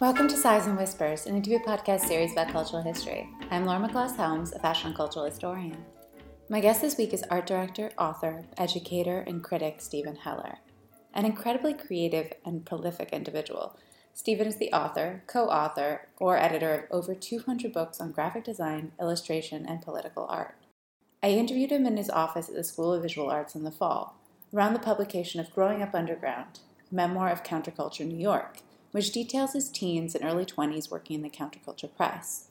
Welcome to Sighs and Whispers, an interview podcast series about cultural history. I'm Laura McLaws Helms, a fashion and cultural historian. My guest this week is art director, author, educator, and critic Steven Heller. An incredibly creative and prolific individual, Steven is the author, co author, or editor of over 200 books on graphic design, illustration, and political art. I interviewed him in his office at the School of Visual Arts in the fall, around the publication of Growing Up Underground, Memoir of Counterculture New York which details his teens and early 20s working in the counterculture press.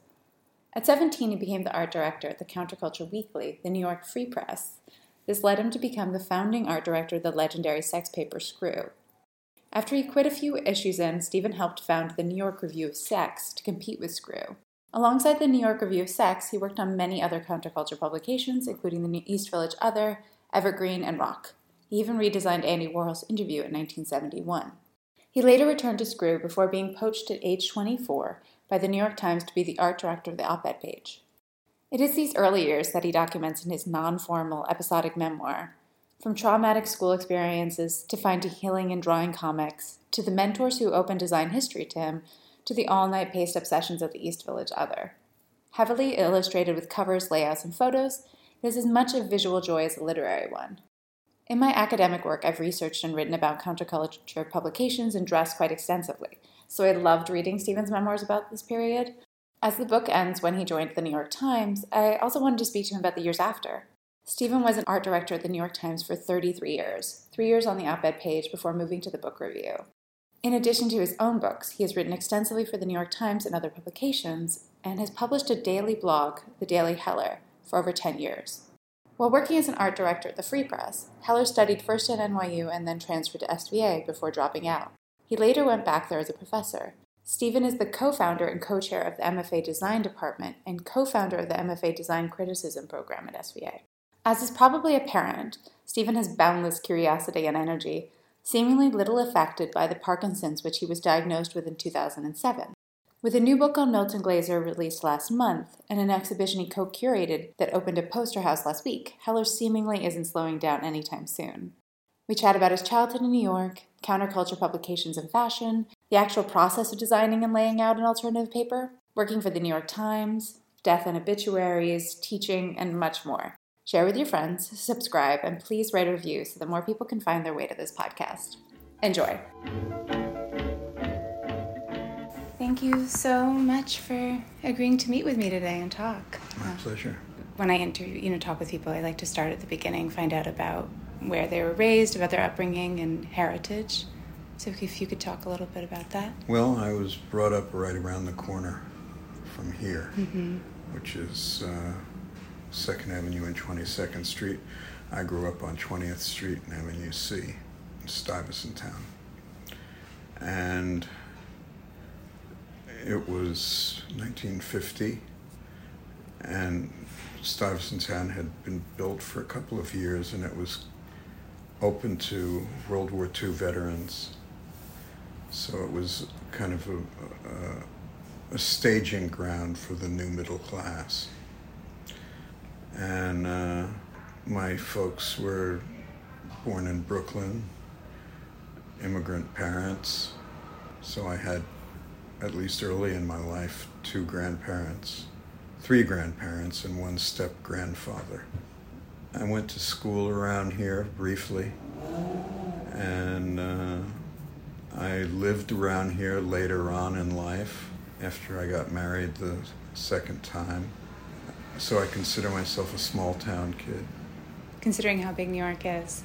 At 17, he became the art director at the Counterculture Weekly, the New York Free Press. This led him to become the founding art director of the legendary sex paper Screw. After he quit a few issues in, Steven helped found the New York Review of Sex to compete with Screw. Alongside the New York Review of Sex, he worked on many other counterculture publications, including the New East Village Other, Evergreen, and Rock. He even redesigned Andy Warhol's interview in 1971. He later returned to Screw before being poached at age 24 by the New York Times to be the art director of the op ed page. It is these early years that he documents in his non formal episodic memoir. From traumatic school experiences to finding healing in drawing comics, to the mentors who opened design history to him, to the all night paste up sessions at the East Village Other. Heavily illustrated with covers, layouts, and photos, it is as much a visual joy as a literary one. In my academic work, I've researched and written about counterculture publications and dress quite extensively, so I loved reading Steven's memoirs about this period. As the book ends when he joined the New York Times, I also wanted to speak to him about the years after. Steven was an art director at the New York Times for 33 years, three years on the op ed page before moving to the book review. In addition to his own books, he has written extensively for the New York Times and other publications, and has published a daily blog, The Daily Heller, for over 10 years. While working as an art director at the Free Press, Heller studied first at NYU and then transferred to SVA before dropping out. He later went back there as a professor. Steven is the co founder and co chair of the MFA Design Department and co founder of the MFA Design Criticism Program at SVA. As is probably apparent, Steven has boundless curiosity and energy, seemingly little affected by the Parkinson's which he was diagnosed with in 2007. With a new book on Milton Glaser released last month and an exhibition he co curated that opened at Poster House last week, Heller seemingly isn't slowing down anytime soon. We chat about his childhood in New York, counterculture publications and fashion, the actual process of designing and laying out an alternative paper, working for the New York Times, death and obituaries, teaching, and much more. Share with your friends, subscribe, and please write a review so that more people can find their way to this podcast. Enjoy. Thank you so much for agreeing to meet with me today and talk. My uh, pleasure. When I interview, you know, talk with people, I like to start at the beginning, find out about where they were raised, about their upbringing and heritage. So if you could talk a little bit about that. Well, I was brought up right around the corner from here, mm-hmm. which is uh, Second Avenue and Twenty Second Street. I grew up on 20th Street and Avenue C in Stuyvesant Town. And it was 1950, and Stuyvesant Town had been built for a couple of years, and it was open to World War II veterans. So it was kind of a, a, a staging ground for the new middle class. And uh, my folks were born in Brooklyn, immigrant parents, so I had at least early in my life, two grandparents, three grandparents, and one step grandfather. I went to school around here briefly, and uh, I lived around here later on in life after I got married the second time. So I consider myself a small town kid. Considering how big New York is,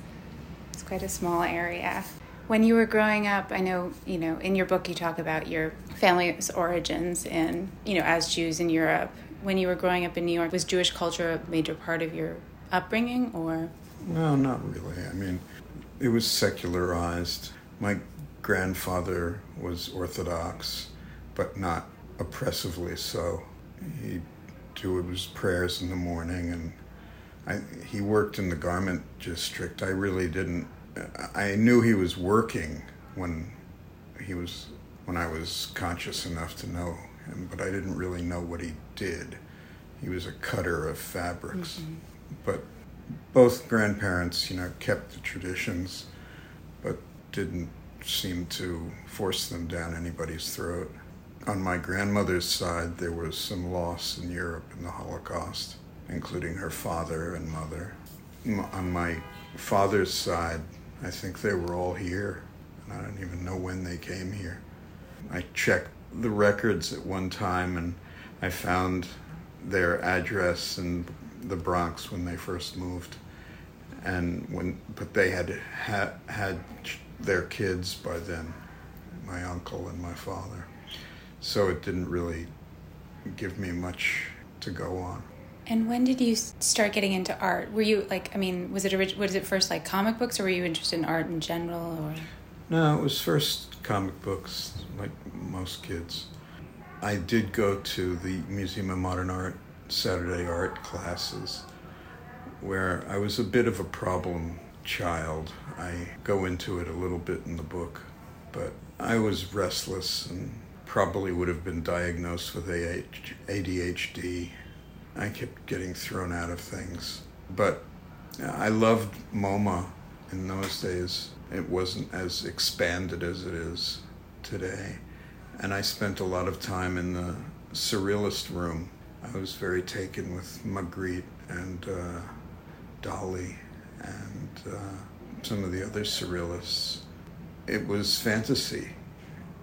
it's quite a small area. When you were growing up, I know, you know, in your book you talk about your family's origins and, you know, as Jews in Europe. When you were growing up in New York, was Jewish culture a major part of your upbringing or? No, not really. I mean, it was secularized. My grandfather was Orthodox, but not oppressively so. He do his prayers in the morning, and I, he worked in the garment district. I really didn't I knew he was working when he was when I was conscious enough to know him, but I didn't really know what he did. He was a cutter of fabrics, mm-hmm. but both grandparents, you know, kept the traditions, but didn't seem to force them down anybody's throat. on my grandmother's side, there was some loss in Europe in the Holocaust, including her father and mother. On my father's side, I think they were all here, and I don't even know when they came here. I checked the records at one time and I found their address in the Bronx when they first moved. And when, but they had had, had their kids by then, my uncle and my father. So it didn't really give me much to go on. And when did you start getting into art? Were you like, I mean, was it was it first like comic books, or were you interested in art in general, or? No, it was first comic books, like most kids. I did go to the Museum of Modern Art Saturday art classes, where I was a bit of a problem child. I go into it a little bit in the book, but I was restless and probably would have been diagnosed with ADHD. I kept getting thrown out of things. But I loved MoMA in those days. It wasn't as expanded as it is today. And I spent a lot of time in the surrealist room. I was very taken with Magritte and uh, Dali and uh, some of the other surrealists. It was fantasy,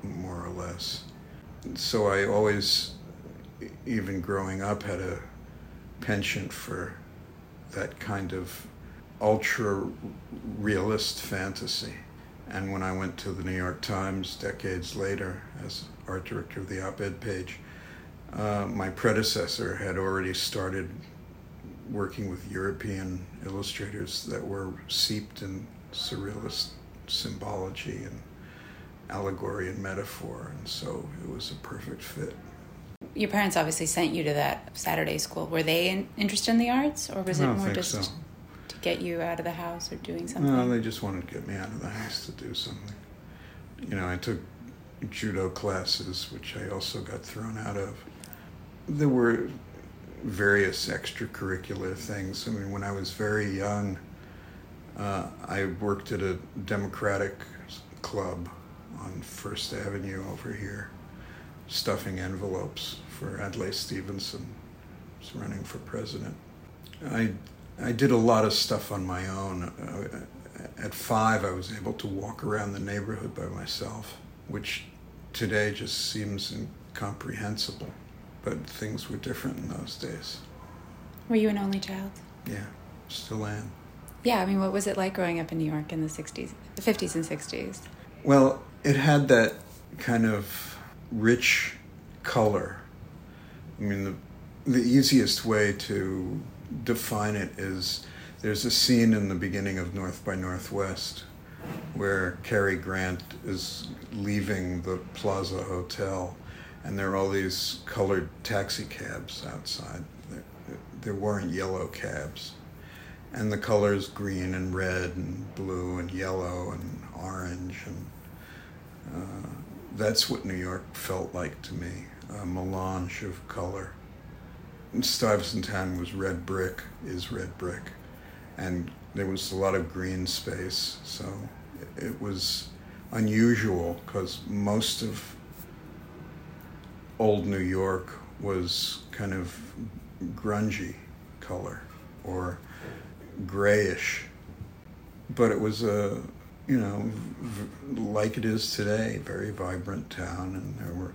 more or less so I always, even growing up, had a penchant for that kind of ultra realist fantasy. And when I went to the New York Times decades later as art director of the op ed page, uh, my predecessor had already started working with European illustrators that were seeped in surrealist symbology and allegory and metaphor, and so it was a perfect fit. Your parents obviously sent you to that Saturday school. Were they in, interested in the arts, or was it more just so. to get you out of the house or doing something? No, they just wanted to get me out of the house to do something. You know, I took judo classes, which I also got thrown out of. There were various extracurricular things. I mean, when I was very young, uh, I worked at a Democratic club on First Avenue over here, stuffing envelopes for Adlai Stevenson, who's running for president. I I did a lot of stuff on my own. Uh, at five, I was able to walk around the neighborhood by myself, which today just seems incomprehensible. But things were different in those days. Were you an only child? Yeah, still am. Yeah, I mean, what was it like growing up in New York in the 60s, the 50s and 60s? Well, it had that kind of rich color. I mean, the, the easiest way to define it is there's a scene in the beginning of North by Northwest where Cary Grant is leaving the Plaza Hotel, and there are all these colored taxi cabs outside. There, there weren't yellow cabs. And the colors green and red and blue and yellow and orange and uh, that's what New York felt like to me a melange of color. Stuyvesant Town was red brick, is red brick, and there was a lot of green space, so it was unusual because most of old New York was kind of grungy color or grayish, but it was a you know, like it is today, very vibrant town, and there were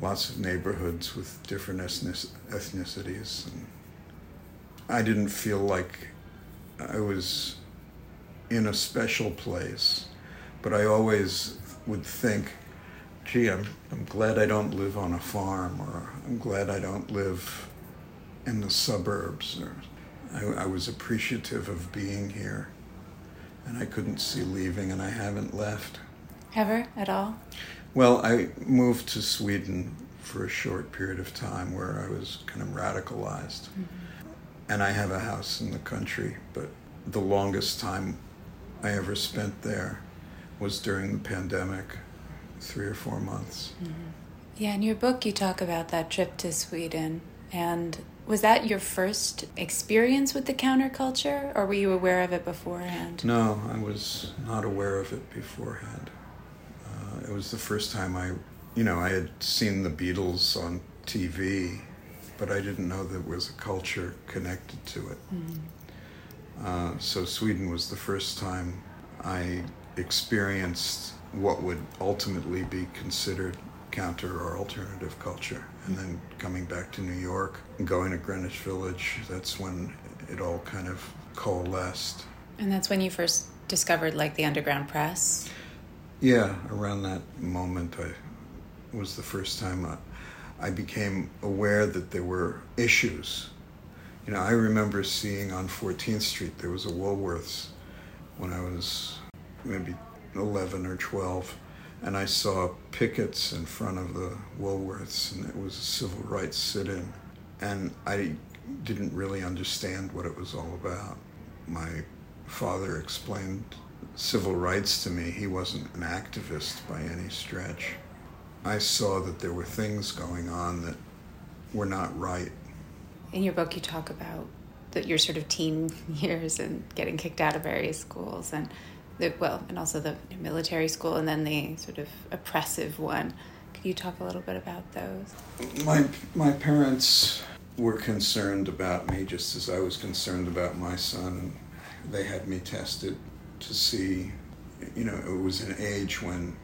lots of neighborhoods with different ethnicities. And I didn't feel like I was in a special place, but I always would think, gee, I'm, I'm glad I don't live on a farm, or I'm glad I don't live in the suburbs. Or I, I was appreciative of being here and I couldn't see leaving, and I haven't left. Ever at all? Well, I moved to Sweden for a short period of time where I was kind of radicalized. Mm-hmm. And I have a house in the country, but the longest time I ever spent there was during the pandemic, three or four months. Mm-hmm. Yeah, in your book, you talk about that trip to Sweden and was that your first experience with the counterculture, or were you aware of it beforehand? No, I was not aware of it beforehand. It was the first time I you know, I had seen the Beatles on TV, but I didn't know there was a culture connected to it. Mm. Uh, so Sweden was the first time I experienced what would ultimately be considered counter or alternative culture. And then coming back to New York and going to Greenwich Village, that's when it all kind of coalesced. And that's when you first discovered like the underground press? Yeah, around that moment, I was the first time I, I became aware that there were issues. You know, I remember seeing on 14th Street there was a Woolworths when I was maybe 11 or 12, and I saw pickets in front of the Woolworths, and it was a civil rights sit in. And I didn't really understand what it was all about. My father explained civil rights to me. He wasn't an activist by any stretch. I saw that there were things going on that were not right. In your book, you talk about that your sort of teen years and getting kicked out of various schools and the, well, and also the military school and then the sort of oppressive one. Could you talk a little bit about those? My my parents were concerned about me just as I was concerned about my son. They had me tested to see, you know, it was an age when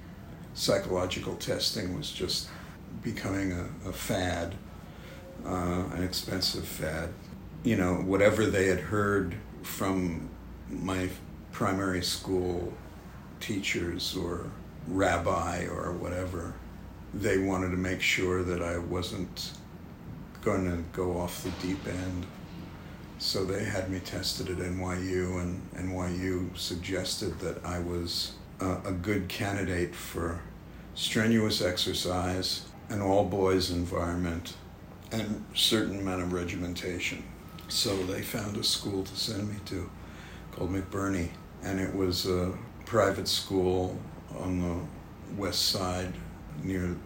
psychological testing was just becoming a, a fad, uh, an expensive fad. You know, whatever they had heard from my primary school teachers or rabbi or whatever, they wanted to make sure that I wasn't going to go off the deep end. So they had me tested at NYU, and NYU suggested that I was a, a good candidate for strenuous exercise, an all boys environment, and certain amount of regimentation. So they found a school to send me to called McBurney, and it was a private school on the west side near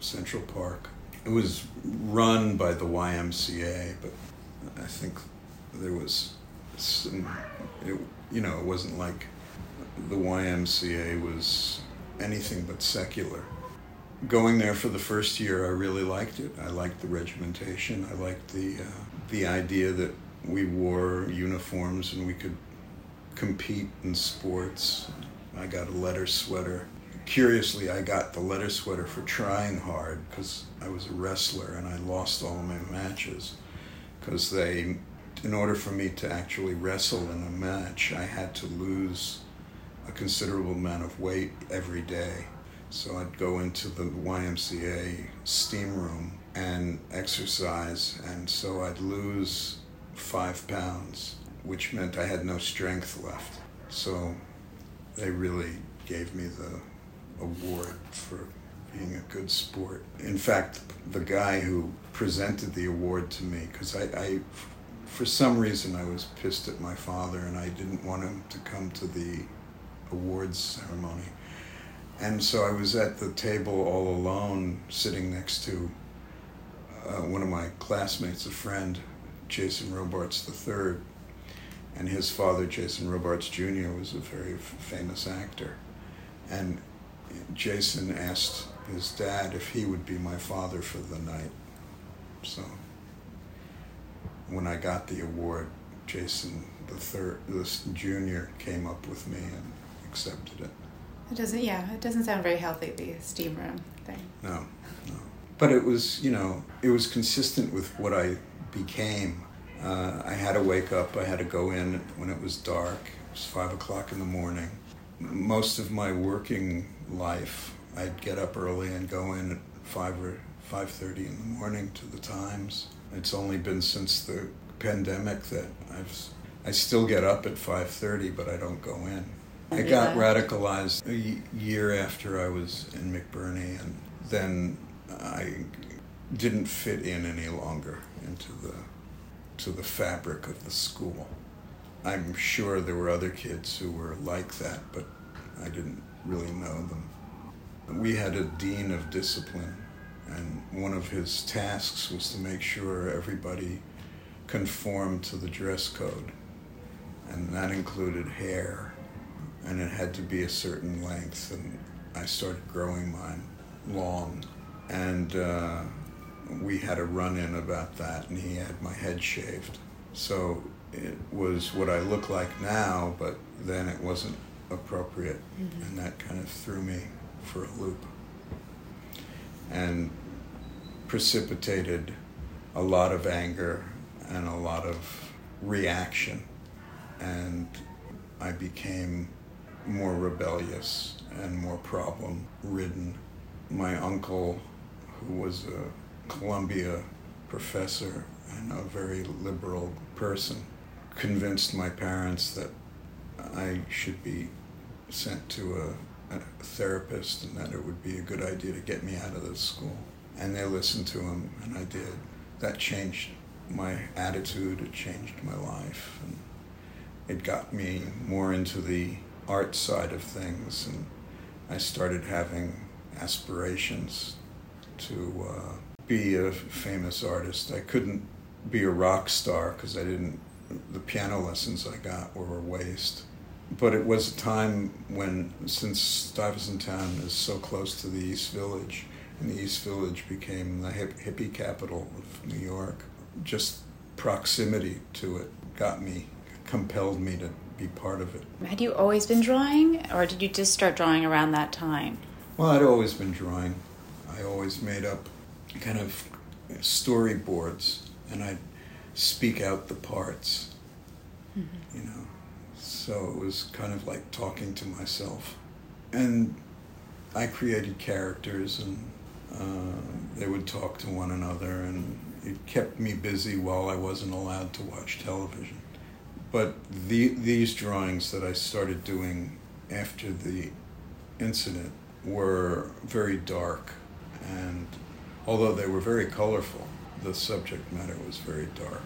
Central Park. It was run by the YMCA, but I think there was some, it, you know, it wasn't like the YMCA was anything but secular. Going there for the first year, I really liked it. I liked the regimentation. I liked the uh, the idea that we wore uniforms and we could compete in sports. I got a letter sweater. Curiously, I got the letter sweater for trying hard because I was a wrestler and I lost all my matches because they, in order for me to actually wrestle in a match, I had to lose a considerable amount of weight every day. So I'd go into the YMCA steam room and exercise, and so I'd lose five pounds which meant I had no strength left. So they really gave me the award for being a good sport. In fact, the guy who presented the award to me, because I, I, for some reason, I was pissed at my father and I didn't want him to come to the awards ceremony. And so I was at the table all alone, sitting next to uh, one of my classmates, a friend, Jason Robards III, and his father, Jason Robards Jr., was a very f- famous actor. And Jason asked his dad if he would be my father for the night. So when I got the award, Jason the third, this junior, came up with me and accepted it. It doesn't, yeah, it doesn't sound very healthy. The steam room thing. No, no. But it was, you know, it was consistent with what I became uh, I had to wake up. I had to go in when it was dark. It was five o'clock in the morning. Most of my working life, I'd get up early and go in at five or five thirty in the morning to the Times. It's only been since the pandemic that I've. I still get up at five thirty, but I don't go in. I got radicalized a year after I was in McBurney, and then I didn't fit in any longer into the to the fabric of the school. I'm sure there were other kids who were like that, but I didn't really know them. We had a dean of discipline, and one of his tasks was to make sure everybody conformed to the dress code, and that included hair, and it had to be a certain length, and I started growing mine long. And uh, we had a run in about that, and he had my head shaved. So it was what I look like now, but then it wasn't appropriate, mm-hmm. and that kind of threw me for a loop and precipitated a lot of anger and a lot of reaction. And I became more rebellious and more problem ridden. My uncle, who was a Columbia professor and a very liberal person, convinced my parents that I should be sent to a, a, therapist and that it would be a good idea to get me out of the school. And they listened to him, and I did. That changed my attitude, it changed my life, and it got me more into the art side of things. And I started having aspirations to uh, be a famous artist. I couldn't be a rock star because I didn't, the piano lessons I got were a waste but it was a time when, since Stuyvesant Town is so close to the East Village, and the East Village became the hip, hippie capital of New York, just proximity to it got me, compelled me to be part of it. Had you always been drawing, or did you just start drawing around that time? Well, I'd always been drawing. I always made up kind of storyboards, and I'd speak out the parts, mm-hmm. you know so it was kind of like talking to myself. And I created characters, and uh, they would talk to one another, and it kept me busy while I wasn't allowed to watch television. But the, these drawings that I started doing after the incident were very dark, and although they were very colorful, the subject matter was very dark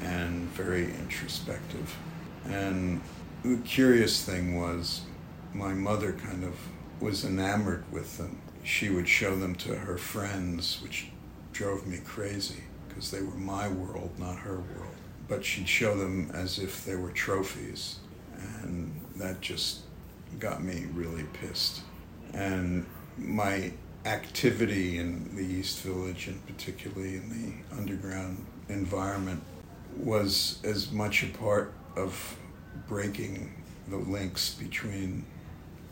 and very introspective. And the curious thing was my mother kind of was enamored with them. She would show them to her friends, which drove me crazy because they were my world, not her world. But she'd show them as if they were trophies, and that just got me really pissed. And my activity in the East Village, and particularly in the underground environment, was as much a part of breaking the links between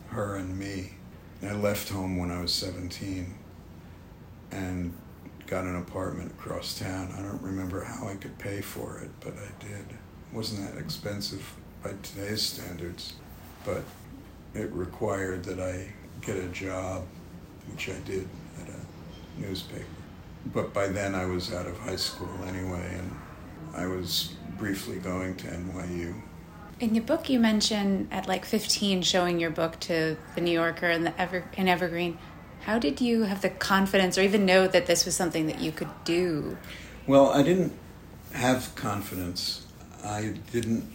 her and me. I left home when I was 17 and got an apartment across town. I don't remember how I could pay for it, but I did. It wasn't that expensive by today's standards, but it required that I get a job, which I did at a newspaper. But by then I was out of high school anyway, and I was briefly going to NYU in your book, you mention at like 15 showing your book to the New Yorker and the Ever in Evergreen. How did you have the confidence or even know that this was something that you could do? Well, I didn't have confidence. I didn't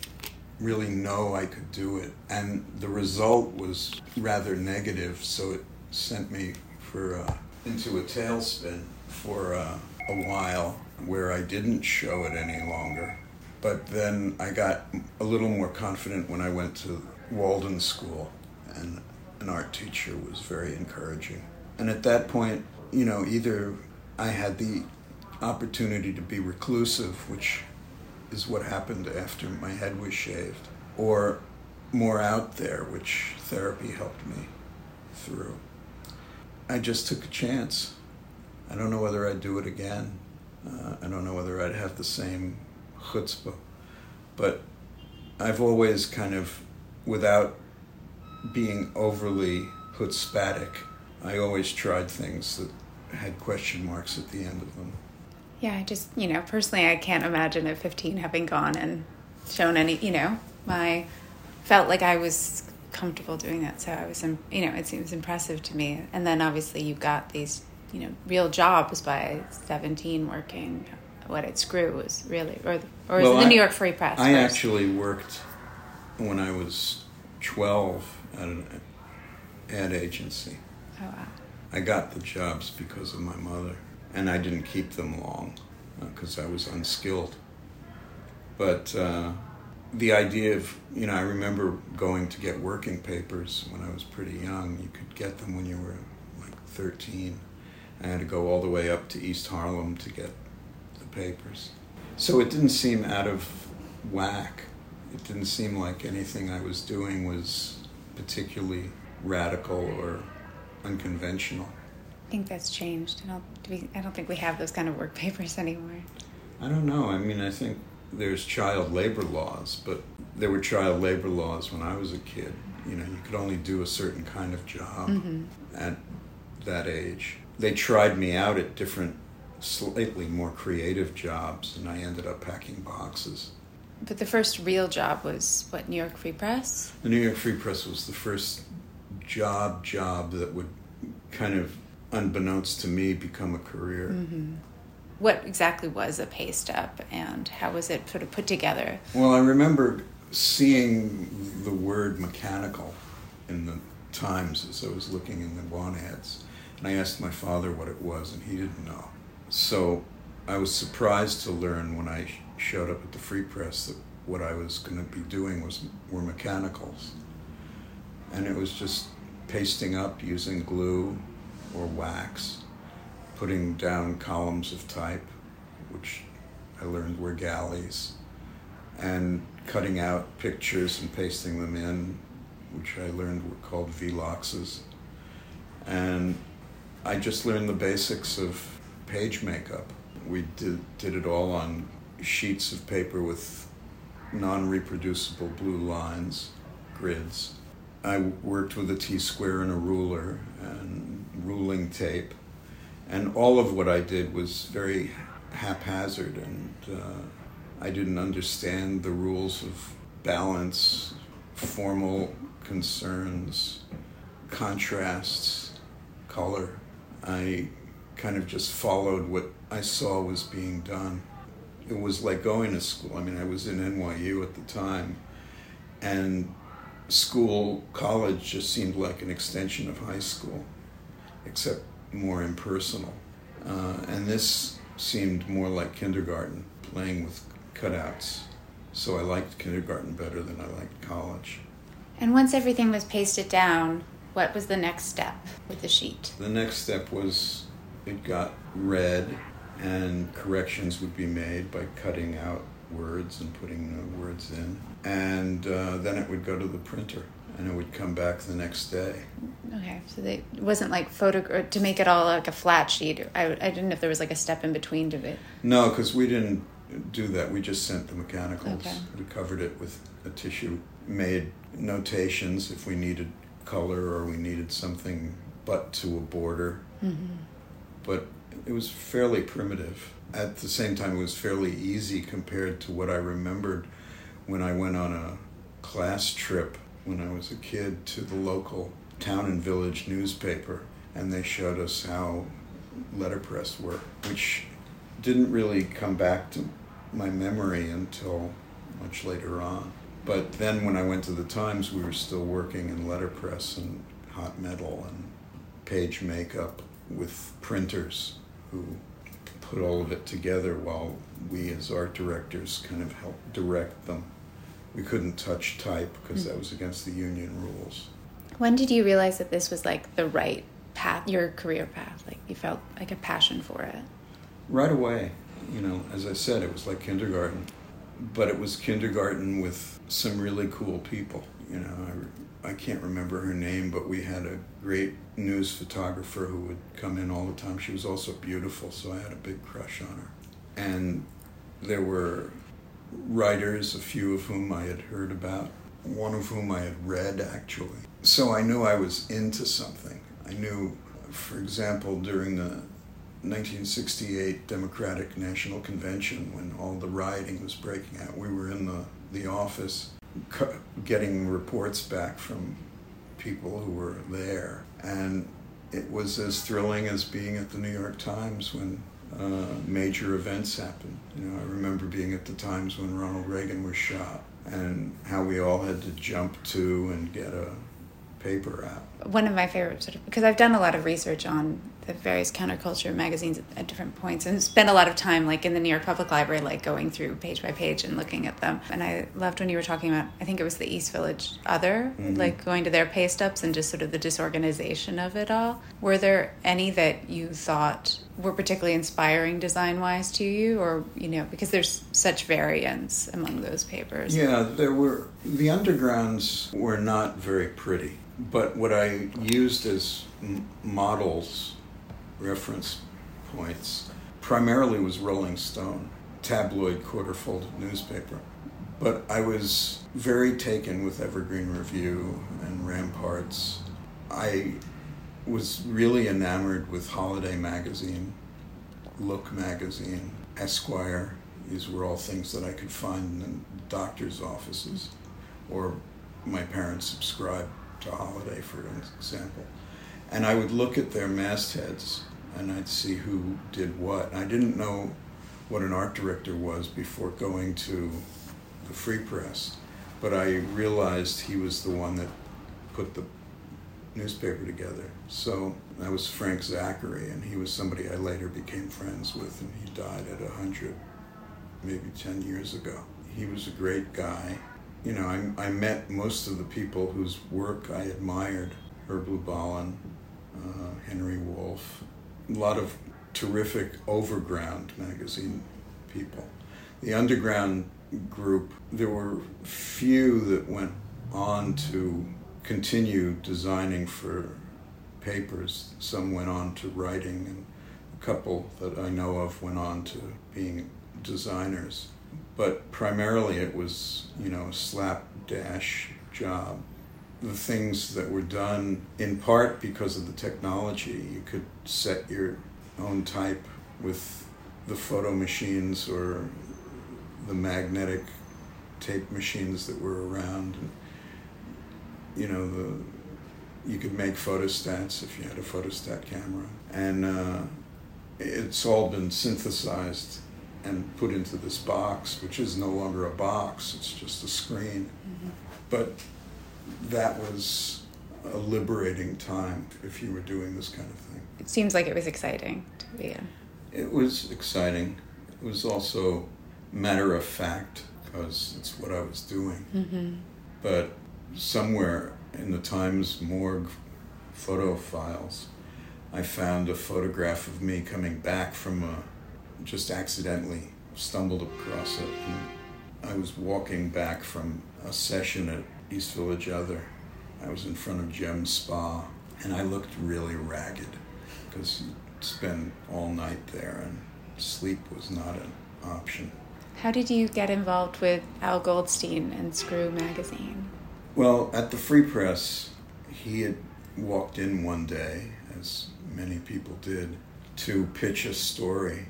really know I could do it. And the result was rather negative, so it sent me for uh, into a tailspin for uh, a while where I didn't show it any longer. But then I got a little more confident when I went to Walden School, and an art teacher was very encouraging. And at that point, you know, either I had the opportunity to be reclusive, which is what happened after my head was shaved, or more out there, which therapy helped me through. I just took a chance. I don't know whether I'd do it again. Uh, I don't know whether I'd have the same chutzpah. But I've always kind of, without being overly chutzpahtic, I always tried things that had question marks at the end of them. Yeah, I just, you know, personally, I can't imagine at 15 having gone and shown any, you know, my, felt like I was comfortable doing that. So I was, you know, it seems impressive to me. And then obviously you got these, you know, real jobs by 17 working what at Screw was really, or or well, the I, New York Free Press. I first? actually worked when I was twelve at an ad agency. Oh wow! I got the jobs because of my mother, and I didn't keep them long because uh, I was unskilled. But uh, the idea of you know, I remember going to get working papers when I was pretty young. You could get them when you were like 13. I had to go all the way up to East Harlem to get papers. So it didn't seem out of whack. It didn't seem like anything I was doing was particularly radical or unconventional. I think that's changed. I don't, we, I don't think we have those kind of work papers anymore. I don't know. I mean, I think there's child labor laws, but there were child labor laws when I was a kid. You know, you could only do a certain kind of job mm-hmm. at that age. They tried me out at different, slightly more creative jobs, and I ended up packing boxes. But the first real job was what New York Free Press. The New York Free Press was the first job job that would kind of, unbeknownst to me, become a career. Mm-hmm. What exactly was a paste up, and how was it sort of put together? Well, I remember seeing the word mechanical in the Times as I was looking in the want ads, and I asked my father what it was, and he didn't know. So I was surprised to learn when I showed up at the Free Press that what I was going to be doing was were mechanicals, and it was just pasting up using glue or wax, putting down columns of type, which I learned were galleys, and cutting out pictures and pasting them in, which I learned were called veloxes. And I just learned the basics of page makeup. We did, did it all on sheets of paper with non reproducible blue lines, grids. I worked with a T square and a ruler and ruling tape. And all of what I did was very haphazard and uh, I didn't understand the rules of balance, formal concerns, contrasts, color. I kind of just followed what I saw was being done. It was like going to school. I mean, I was in NYU at the time, and school, college just seemed like an extension of high school, except more impersonal. Uh, and this seemed more like kindergarten, playing with cutouts. So I liked kindergarten better than I liked college. And once everything was pasted down, what was the next step with the sheet? The next step was it got read and corrections would be made by cutting out words and putting the words in. And uh, then it would go to the printer and it would come back the next day. Okay, so they, it wasn't like photo to make it all like a flat sheet. I, I didn't know if there was like a step in between to it. No, because we didn't do that. We just sent the mechanicals. Okay. We covered it with a tissue, made notations if we needed color or we needed something but to a border. Mm-hmm. But it was fairly primitive. At the same time, it was fairly easy compared to what I remembered when I went on a class trip when I was a kid to the local town and village newspaper, and they showed us how letterpress worked, which didn't really come back to my memory until much later on. But then when I went to the Times, we were still working in letterpress and hot metal and page makeup with printers who put all of it together while we as art directors kind of helped direct them. We couldn't touch type because that mm. was against the union rules. When did you realize that this was like the right path, your career path? Like you felt like a passion for it? Right away you know, as I said, it was like kindergarten, but it was kindergarten with some really cool people. You know, I, I can't remember her name, but we had a great news photographer who would come in all the time. She was also beautiful, so I had a big crush on her. And there were writers, a few of whom I had heard about, one of whom I had read actually. So I knew I was into something. I knew, for example, during the 1968 Democratic National Convention when all the rioting was breaking out. We were in the, the office getting reports back from people who were there. And it was as thrilling as being at the New York Times when uh, major events happened. You know, I remember being at the Times when Ronald Reagan was shot and how we all had to jump to and get a paper out. One of my favorite sort of because I've done a lot of research on the various counterculture magazines at, at, different points and spent a lot of time like in the New York Public Library like going through page by page and looking at them. And I loved when you were talking about I think it was the East Village Other, mm-hmm. like going to their paste ups and just sort of the disorganization of it all. Were there any that you thought were particularly inspiring design wise to you or you know because there's such variance among those papers yeah there were the undergrounds were not very pretty but what i used as m- models reference points primarily was Rolling Stone, tabloid quarter folded newspaper. But I was very taken with Evergreen Review and Ramparts. I was really enamored with Holiday Magazine, Look Magazine, Esquire. These were all things that I could find in doctor's offices, or my parents subscribed to Holiday, for example. And I would look at their mastheads and I'd see who did what. I didn't know what an art director was before going to the Free Press, but I realized he was the one that put the newspaper together. So that was Frank Zachary, and he was somebody I later became friends with, and he died at 100, maybe 10 years ago. He was a great guy. You know, I, I met most of the people whose work I admired Herb Lubalin, uh, Henry Wolf, a lot of terrific overground magazine people. The underground group, there were few that went on to continue designing for papers. Some went on to writing, and a couple that I know of went on to being designers. But primarily it was, you know, a slapdash job the things that were done in part because of the technology. You could set your own type with the photo machines or the magnetic tape machines that were around. And, you know, the you could make photostats if you had a photostat camera. And uh, it's all been synthesized and put into this box, which is no longer a box, it's just a screen. Mm-hmm. But that was a liberating time if you were doing this kind of thing. It seems like it was exciting to be in. It was exciting. It was also matter of fact because it's what I was doing. Mm-hmm. But somewhere in the Times morgue photo files, I found a photograph of me coming back from a just accidentally stumbled across it. And I was walking back from a session at East Village Other. I was in front of Gem's Spa, and I looked really ragged because you'd spend all night there, and sleep was not an option. How did you get involved with Al Goldstein and Screw magazine? Well, at the Free Press, he had walked in one day, as many people did, to pitch a story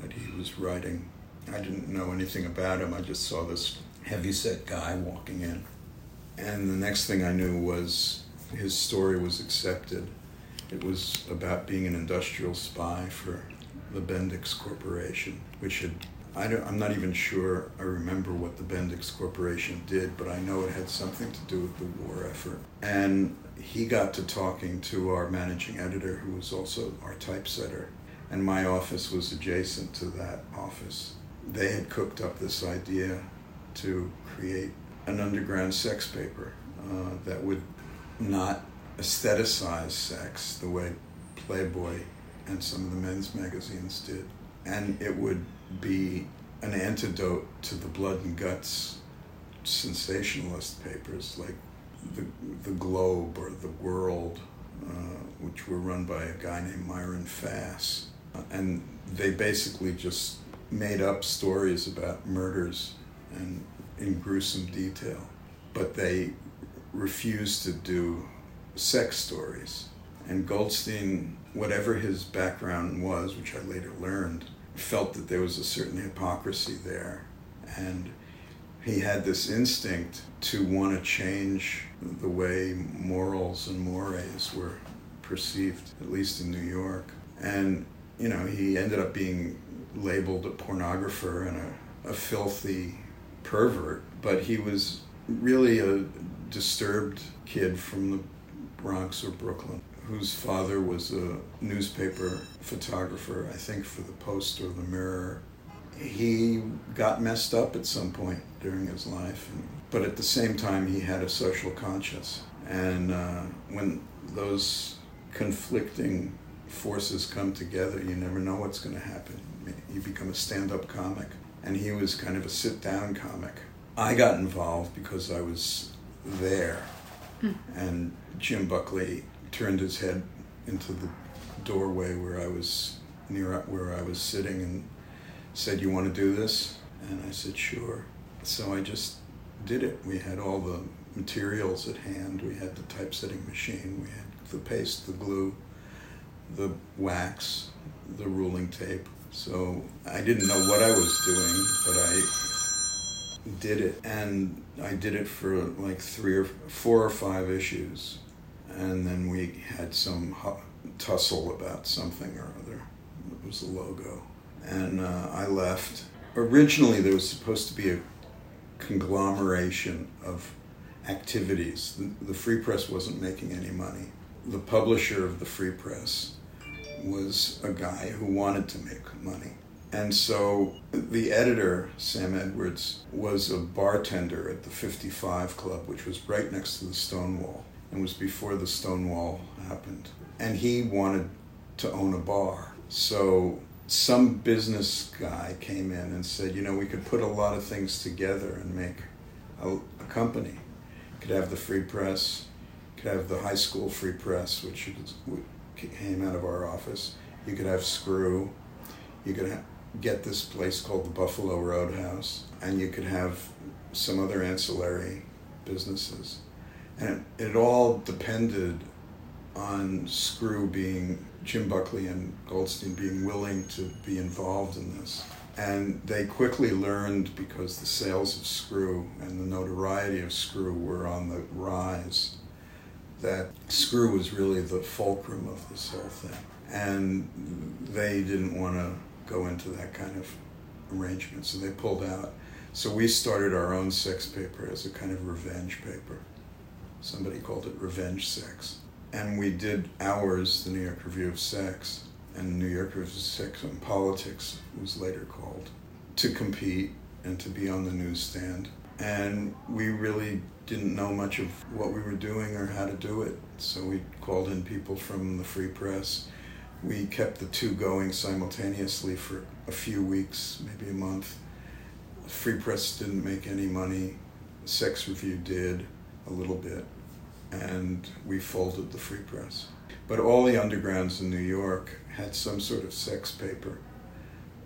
that he was writing. I didn't know anything about him. I just saw this heavyset guy walking in. And the next thing I knew was his story was accepted. It was about being an industrial spy for the Bendix Corporation, which had, I I'm not even sure I remember what the Bendix Corporation did, but I know it had something to do with the war effort. And he got to talking to our managing editor, who was also our typesetter, and my office was adjacent to that office. They had cooked up this idea to create an underground sex paper uh, that would not aestheticize sex the way Playboy and some of the men's magazines did. And it would be an antidote to the blood and guts sensationalist papers like the, the Globe or the World, uh, which were run by a guy named Myron Fass. And they basically just made up stories about murders and in gruesome detail, but they refused to do sex stories. And Goldstein, whatever his background was, which I later learned, felt that there was a certain hypocrisy there. And he had this instinct to want to change the way morals and mores were perceived, at least in New York. And, you know, he ended up being labeled a pornographer and a, a filthy pervert, but he was really a disturbed kid from the Bronx or Brooklyn whose father was a newspaper photographer, I think for the Post or the Mirror. He got messed up at some point during his life, but at the same time, he had a social conscience. And uh, when those conflicting forces come together, you never know what's going to happen. You become a stand up comic, and he was kind of a sit down comic. I got involved because I was there, mm. and Jim Buckley turned his head into the doorway where I was near where I was sitting and said, "You want to do this?" And I said, "Sure." So I just did it. We had all the materials at hand. We had the typesetting machine. We had the paste, the glue, the wax, the ruling tape. So I didn't know what I was doing, but I did it. And I did it for like three or four or five issues and then we had some tussle about something or other. It was the logo, and uh, I left. Originally, there was supposed to be a conglomeration of activities. The, the Free Press wasn't making any money. The publisher of the Free Press was a guy who wanted to make money. And so the editor, Sam Edwards, was a bartender at the 55 Club, which was right next to the Stonewall and was before the Stonewall happened. And he wanted to own a bar. So some business guy came in and said, you know, we could put a lot of things together and make a, a company. Could have the free press, could have the high school free press, which came out of our office. You could have Screw. You could ha- get this place called the Buffalo Roadhouse, and you could have some other ancillary businesses. And it, it all depended on Screw being, Jim Buckley and Goldstein being willing to be involved in this. And they quickly learned because the sales of Screw and the notoriety of Screw were on the rise that Screw was really the fulcrum of this whole thing. And they didn't want to go into that kind of arrangement, so they pulled out. So we started our own sex paper as a kind of revenge paper. Somebody called it Revenge Sex. And we did ours, the New York Review of Sex, and New York Review of Sex and Politics was later called, to compete and to be on the newsstand. And we really didn't know much of what we were doing or how to do it. So we called in people from the Free Press. We kept the two going simultaneously for a few weeks, maybe a month. Free Press didn't make any money. Sex Review did a little bit, and we folded the Free Press. But all the undergrounds in New York had some sort of sex paper,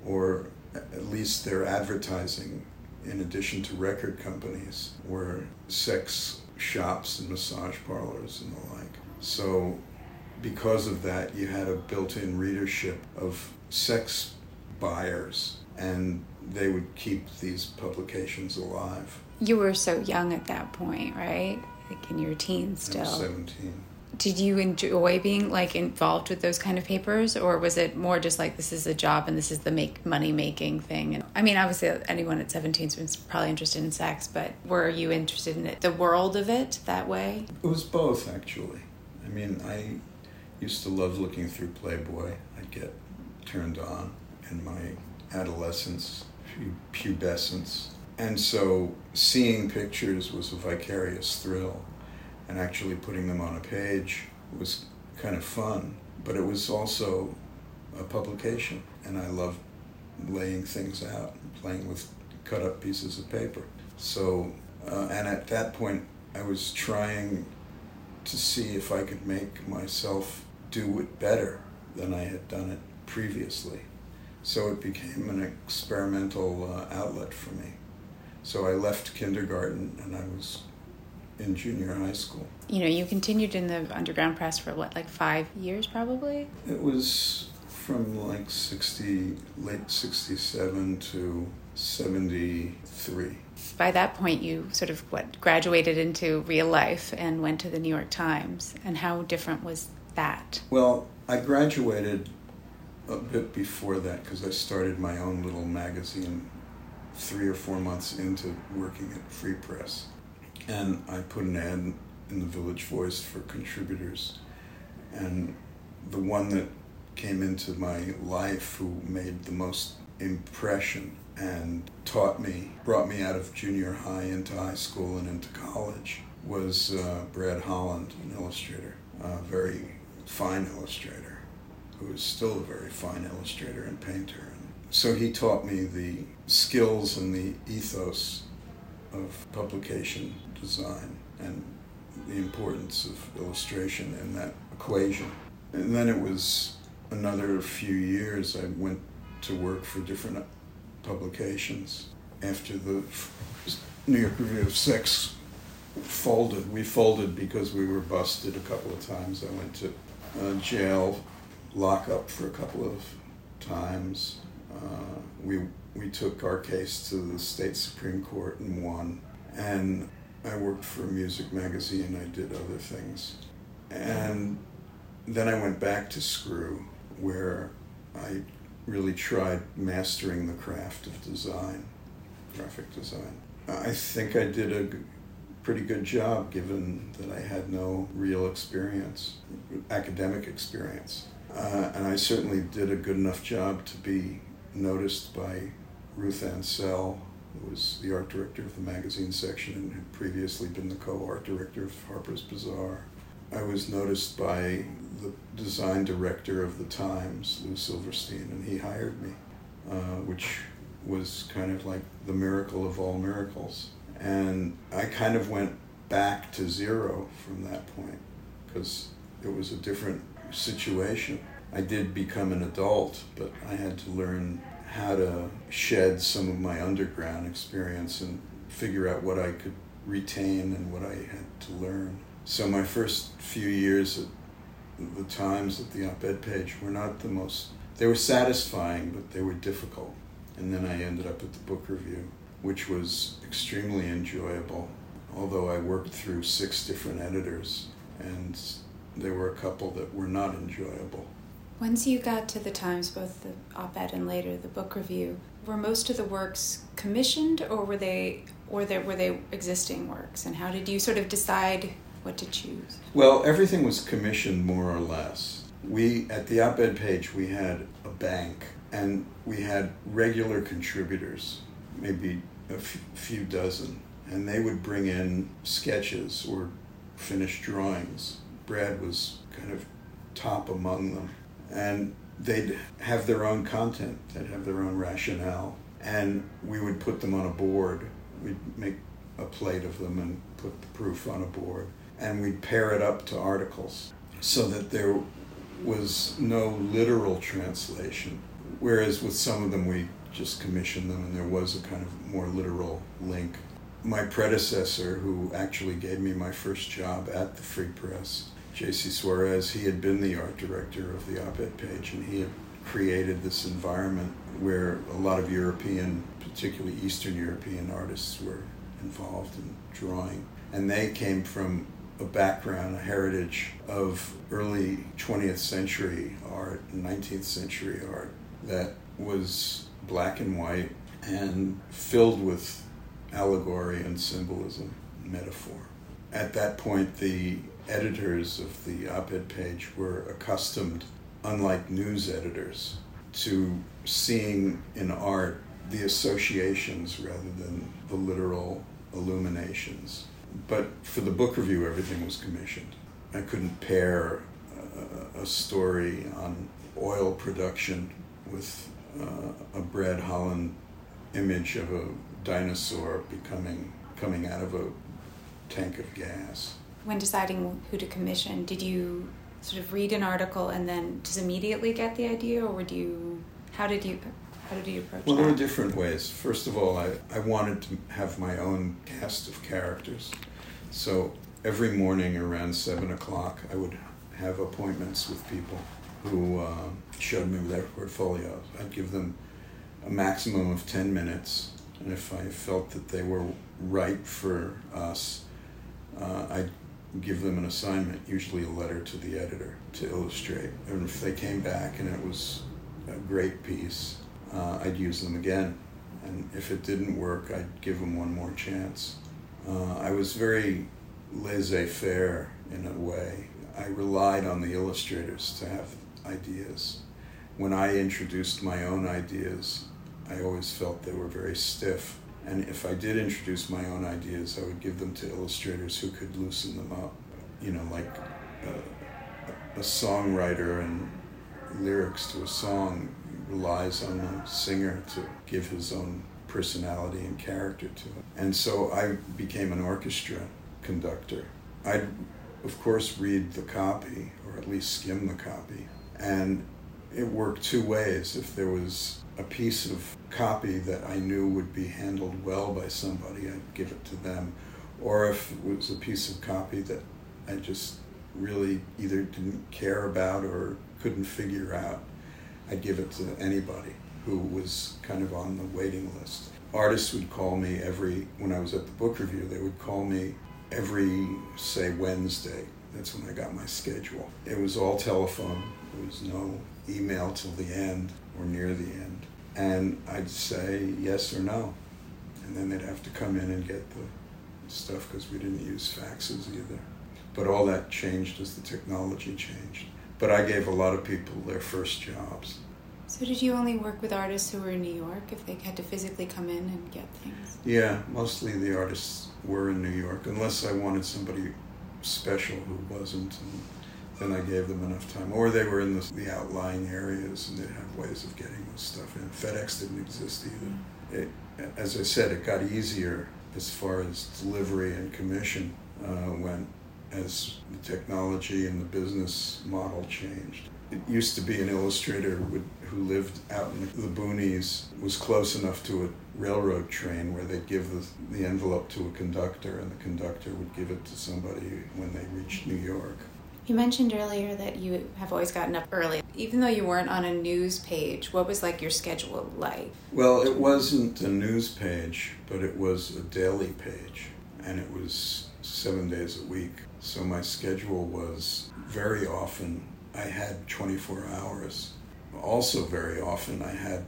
or at least their advertising, in addition to record companies, were sex shops and massage parlors and the like. So, because of that, you had a built in readership of sex buyers, and they would keep these publications alive. You were so young at that point, right? Like in your teens still. 17. Did you enjoy being like involved with those kind of papers or was it more just like this is a job and this is the make money making thing? And I mean, obviously anyone at 17 is probably interested in sex, but were you interested in it, the world of it that way? It was both actually. I mean, I used to love looking through Playboy. I'd get turned on in my adolescence, pubescence and so seeing pictures was a vicarious thrill, and actually putting them on a page was kind of fun. But it was also a publication, and I loved laying things out, and playing with cut up pieces of paper. So, uh, and at that point, I was trying to see if I could make myself do it better than I had done it previously. So it became an experimental uh, outlet for me. So I left kindergarten and I was in junior high school. You know, you continued in the underground press for what, like five years probably? It was from like 60, late 67 to 73. By that point, you sort of what graduated into real life and went to the New York Times. And how different was that? Well, I graduated a bit before that because I started my own little magazine three or four months into working at Free Press. And I put an ad in the Village Voice for contributors. And the one that came into my life who made the most impression and taught me, brought me out of junior high into high school and into college was uh, Brad Holland, an illustrator, a very fine illustrator, who is still a very fine illustrator and painter. So he taught me the skills and the ethos of publication design and the importance of illustration in that equation. And then it was another few years I went to work for different publications. After the New York Review of Sex folded, we folded because we were busted a couple of times. I went to uh, jail, lockup for a couple of times. Uh, we we took our case to the state supreme court and won. And I worked for a music magazine. I did other things, and then I went back to Screw, where I really tried mastering the craft of design, graphic design. I think I did a pretty good job given that I had no real experience, academic experience. Uh, and I certainly did a good enough job to be noticed by Ruth Ansell, who was the art director of the magazine section and had previously been the co art director of Harper's Bazaar. I was noticed by the design director of the Times, Lou Silverstein, and he hired me, uh, which was kind of like the miracle of all miracles. And I kind of went back to zero from that point because it was a different situation. I did become an adult, but I had to learn how to shed some of my underground experience and figure out what I could retain and what I had to learn. So my first few years at the Times at the op-ed page were not the most. They were satisfying, but they were difficult. And then I ended up at the book review, which was extremely enjoyable. Although I worked through six different editors, and there were a couple that were not enjoyable. Once you got to the Times, both the op ed and later the book review, were most of the works commissioned or were they or there, were they existing works? And how did you sort of decide what to choose? Well, everything was commissioned more or less. We, at the op ed page, we had a bank and we had regular contributors, maybe a f- few dozen, and they would bring in sketches or finished drawings. Brad was kind of top among them and they'd have their own content, they'd have their own rationale, and we would put them on a board. We'd make a plate of them and put the proof on a board, and we'd pair it up to articles so that there was no literal translation. Whereas with some of them, we just commissioned them, and there was a kind of more literal link. My predecessor, who actually gave me my first job at the Free Press, J.C. Suarez, he had been the art director of the op ed page, and he had created this environment where a lot of European, particularly Eastern European artists were involved in drawing. And they came from a background, a heritage of early 20th century art, 19th century art that was black and white and filled with allegory and symbolism, metaphor. At that point, the editors of the op ed page were accustomed, unlike news editors, to seeing in art the associations rather than the literal illuminations. But for the book review, everything was commissioned. I couldn't pair a, a story on oil production with uh, a Brad Holland image of a dinosaur becoming coming out of a tank of gas when deciding who to commission, did you sort of read an article and then just immediately get the idea, or do you? How did you? How did you approach it? well, that? there were different ways. First of all, I, I wanted to have my own cast of characters. So every morning around 7 o'clock, I would have appointments with people who uh, showed me their portfolios. I'd give them a maximum of 10 minutes, and if I felt that they were right for us, uh, I'd give them an assignment, usually a letter to the editor to illustrate. And if they came back and it was a great piece, uh, I'd use them again. And if it didn't work, I'd give them one more chance. Uh, I was very laissez faire in a way. I relied on the illustrators to have ideas. When I introduced my own ideas, I always felt they were very stiff. And if I did introduce my own ideas, I would give them to illustrators who could loosen them up. You know, like a, a songwriter and lyrics to a song relies on the singer to give his own personality and character to it. And so I became an orchestra conductor. I'd, of course, read the copy, or at least skim the copy. And it worked two ways. If there was a piece of copy that I knew would be handled well by somebody, I'd give it to them. Or if it was a piece of copy that I just really either didn't care about or couldn't figure out, I'd give it to anybody who was kind of on the waiting list. Artists would call me every, when I was at the book review, they would call me every, say, Wednesday. That's when I got my schedule. It was all telephone, there was no email till the end or near the end. And I'd say yes or no. And then they'd have to come in and get the stuff because we didn't use faxes either. But all that changed as the technology changed. But I gave a lot of people their first jobs. So, did you only work with artists who were in New York if they had to physically come in and get things? Yeah, mostly the artists were in New York, unless I wanted somebody special who wasn't. And then I gave them enough time. Or they were in the, the outlying areas and they'd have ways of getting this stuff in. FedEx didn't exist either. It, as I said, it got easier as far as delivery and commission uh, went as the technology and the business model changed. It used to be an illustrator would, who lived out in the, the boonies was close enough to a railroad train where they'd give the, the envelope to a conductor and the conductor would give it to somebody when they reached New York. You mentioned earlier that you have always gotten up early. Even though you weren't on a news page, what was like your schedule like? Well, it wasn't a news page, but it was a daily page, and it was seven days a week. So my schedule was very often I had 24 hours. Also, very often I had,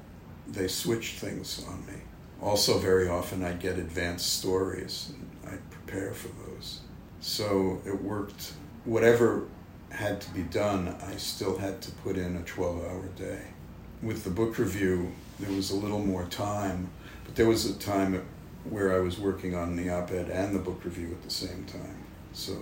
they switched things on me. Also, very often I'd get advanced stories and I'd prepare for those. So it worked whatever had to be done, I still had to put in a 12 hour day. With the book review, there was a little more time, but there was a time where I was working on the op ed and the book review at the same time. So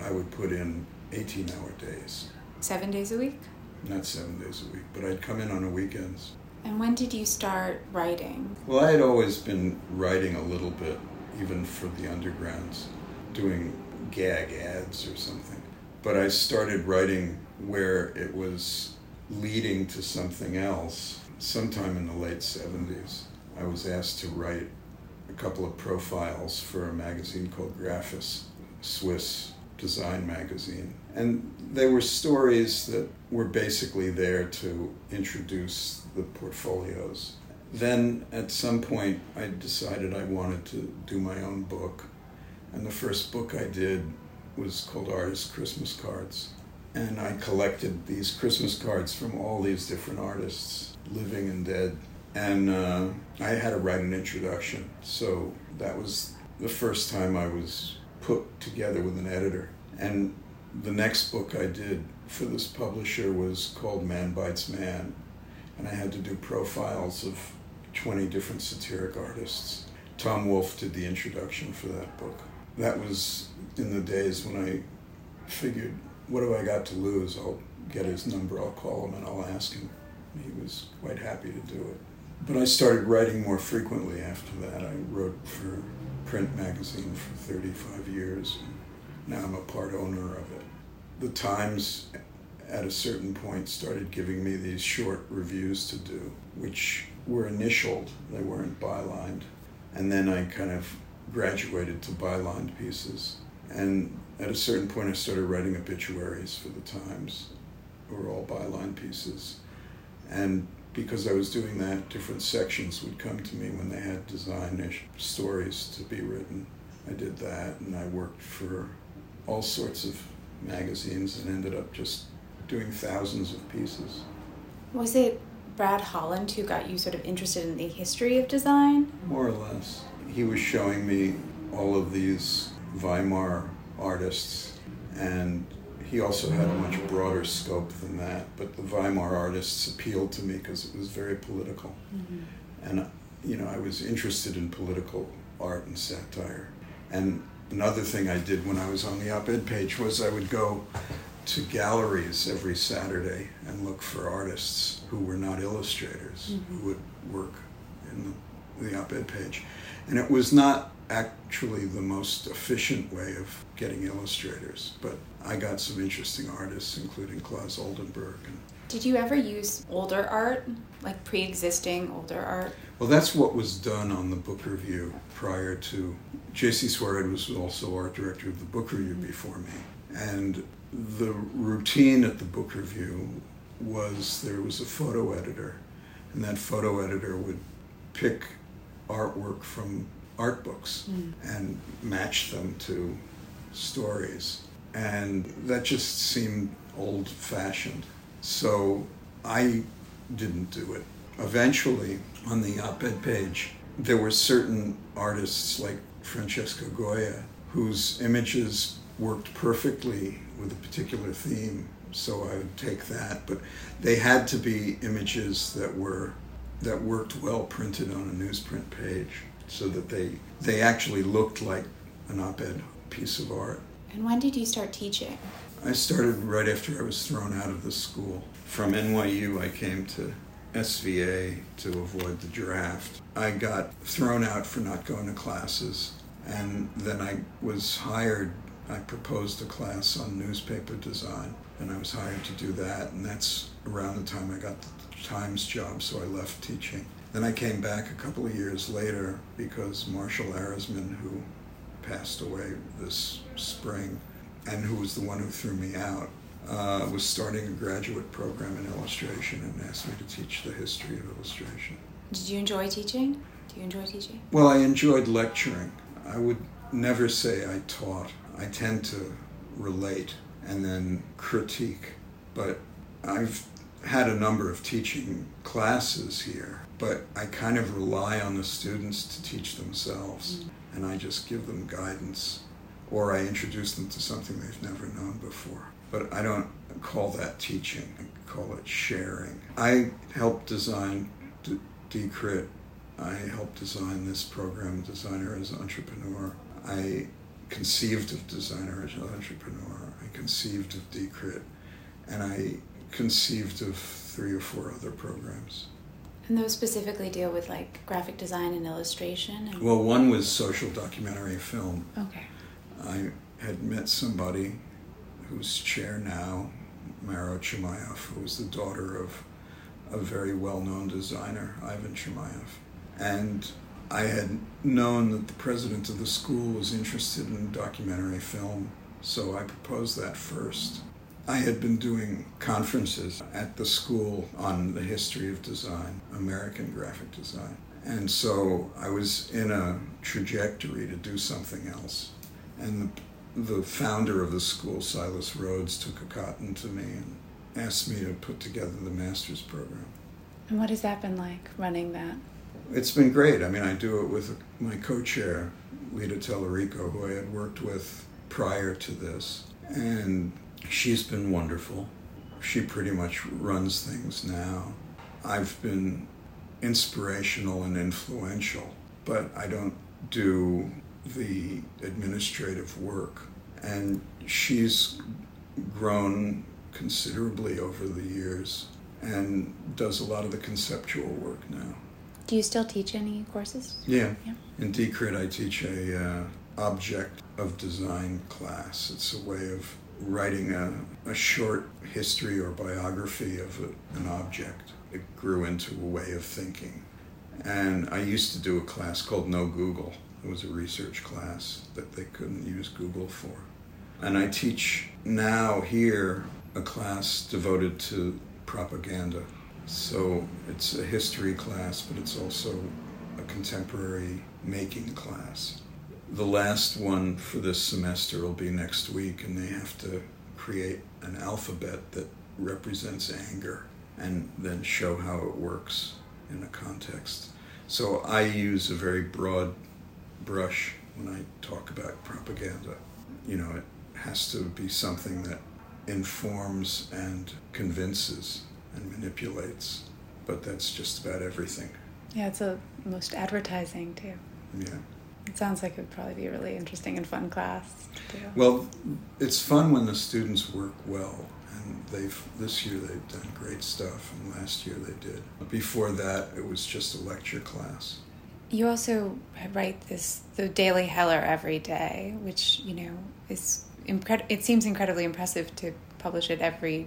I would put in 18 hour days. Seven days a week? Not seven days a week, but I'd come in on the weekends. And when did you start writing? Well, I had always been writing a little bit, even for the undergrounds, doing gag ads or something. But I started writing where it was leading to something else. Sometime in the late 70s, I was asked to write a couple of profiles for a magazine called Graphis, Swiss design magazine. And they were stories that were basically there to introduce the portfolios. Then at some point, I decided I wanted to do my own book. And the first book I did was called Artist Christmas Cards. And I collected these Christmas cards from all these different artists, living and dead. And uh, I had to write an introduction. So that was the first time I was put together with an editor. And the next book I did for this publisher was called Man Bites Man. And I had to do profiles of 20 different satiric artists. Tom Wolfe did the introduction for that book. That was in the days when I figured, what do I got to lose? I'll get his number, I'll call him, and I'll ask him. He was quite happy to do it. But I started writing more frequently after that. I wrote for print magazine for 35 years. And now I'm a part owner of it. The Times, at a certain point, started giving me these short reviews to do, which were initialed, they weren't bylined. And then I kind of graduated to bylined pieces. And at a certain point, I started writing obituaries for the Times, were all byline pieces. And because I was doing that, different sections would come to me when they had design stories to be written. I did that, and I worked for all sorts of magazines and ended up just doing thousands of pieces. Was it Brad Holland who got you sort of interested in the history of design? More or less. He was showing me all of these Weimar artists, and he also had a much broader scope than that. But the Weimar artists appealed to me because it was very political. Mm-hmm. And, you know, I was interested in political art and satire. And another thing I did when I was on the op ed page was I would go to galleries every Saturday and look for artists who were not illustrators mm-hmm. who would work in the, the op ed page. And it was not actually the most efficient way of getting illustrators, but I got some interesting artists, including Claes Oldenburg. And Did you ever use older art, like pre existing older art? Well, that's what was done on the book review prior to. J.C. Suarez was also art director of the book review mm-hmm. before me. And the routine at the book review was there was a photo editor, and that photo editor would pick artwork from art books mm. and match them to stories. And that just seemed old fashioned. So I didn't do it. Eventually, on the op ed page, there were certain artists like Francisco Goya whose images worked perfectly with a particular theme, so I would take that. But they had to be images that were that worked well printed on a newsprint page, so that they they actually looked like an op-ed piece of art. And when did you start teaching? I started right after I was thrown out of the school. From NYU, I came to SVA to avoid the draft. I got thrown out for not going to classes, and then I was hired I proposed a class on newspaper design, and I was hired to do that. And that's around the time I got the Times job, so I left teaching. Then I came back a couple of years later because Marshall Arisman, who passed away this spring, and who was the one who threw me out, uh, was starting a graduate program in illustration and asked me to teach the history of illustration. Did you enjoy teaching? Do you enjoy teaching? Well, I enjoyed lecturing. I would never say I taught. I tend to relate and then critique. But I've had a number of teaching classes here, but I kind of rely on the students to teach themselves, mm. and I just give them guidance, or I introduce them to something they've never known before. But I don't call that teaching, I call it sharing. I helped design D- D-Crit. I helped design this program, Designer as Entrepreneur. I conceived of Designer as Entrepreneur. I conceived of D-Crit, And I conceived of three or four other programs. And those specifically deal with like graphic design and illustration? And... Well, one was social documentary film. Okay. I had met somebody who's chair now, Maro Chermayeff, who was the daughter of a very well known designer, Ivan Chermayeff. And I had known that the president of the school was interested in documentary film, so I proposed that first. I had been doing conferences at the school on the history of design, American graphic design. And so I was in a trajectory to do something else. And the, the founder of the school, Silas Rhodes, took a cotton to me and asked me to put together the master's program. And what has that been like, running that? It's been great. I mean, I do it with my co chair, Lita Talarico, who I had worked with prior to this. And she's been wonderful. She pretty much runs things now. I've been inspirational and influential, but I don't do the administrative work. And she's grown considerably over the years and does a lot of the conceptual work now. Do you still teach any courses? Yeah. yeah. In D-Crit, I teach a uh, object of design class. It's a way of writing a, a short history or biography of a, an object. It grew into a way of thinking. And I used to do a class called No Google. It was a research class that they couldn't use Google for. And I teach now here a class devoted to propaganda so it's a history class, but it's also a contemporary making class. The last one for this semester will be next week, and they have to create an alphabet that represents anger and then show how it works in a context. So I use a very broad brush when I talk about propaganda. You know, it has to be something that informs and convinces and manipulates, but that's just about everything. Yeah, it's a most advertising too. Yeah. It sounds like it would probably be a really interesting and fun class to do. Well, it's fun when the students work well, and they've this year they've done great stuff, and last year they did. Before that, it was just a lecture class. You also write this the Daily Heller every day, which you know is incred- It seems incredibly impressive to publish it every,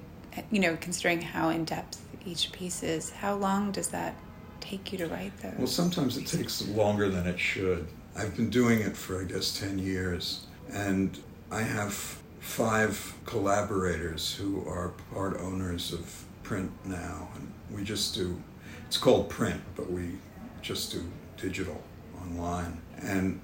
you know, considering how in depth each piece is. How long does that take you to write those? Well, sometimes it takes longer than it should. I've been doing it for, I guess, 10 years, and I have five collaborators who are part owners of print now, and we just do, it's called print, but we just do digital online. And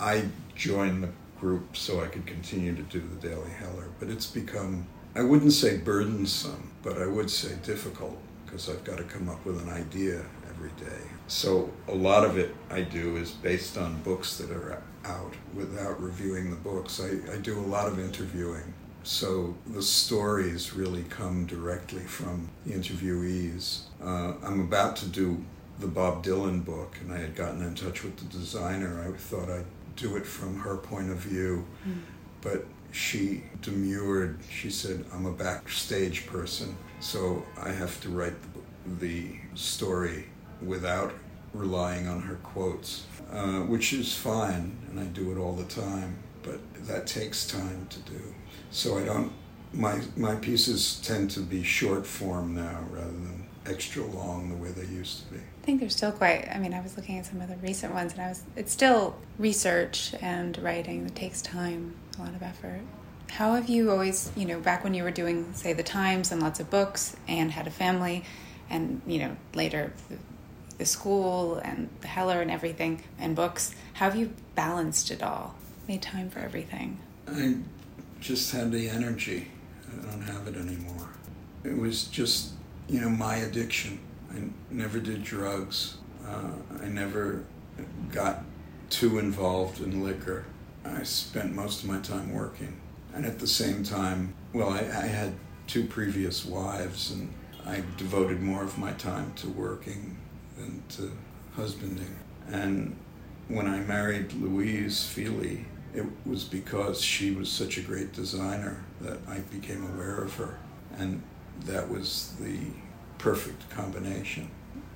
I joined the group so I could continue to do the Daily Heller, but it's become, I wouldn't say burdensome, but I would say difficult because I've got to come up with an idea every day. So a lot of it I do is based on books that are out without reviewing the books. I, I do a lot of interviewing. So the stories really come directly from the interviewees. Uh, I'm about to do the Bob Dylan book, and I had gotten in touch with the designer. I thought I'd do it from her point of view, mm. but she demurred. She said, I'm a backstage person, so I have to write the, the story without relying on her quotes, uh, which is fine, and I do it all the time, but that takes time to do. So I don't, my, my pieces tend to be short form now rather than extra long the way they used to be. I think they're still quite, I mean, I was looking at some of the recent ones and I was, it's still research and writing that takes time, a lot of effort. How have you always, you know, back when you were doing, say, the Times and lots of books and had a family, and, you know, later school and the Heller and everything and books, how have you balanced it all? Made time for everything? I just had the energy. I don't have it anymore. It was just, you know, my addiction. I never did drugs. Uh, I never got too involved in liquor. I spent most of my time working. And at the same time, well, I, I had two previous wives, and I devoted more of my time to working than to husbanding. And when I married Louise Fili, it was because she was such a great designer that I became aware of her. And that was the perfect combination.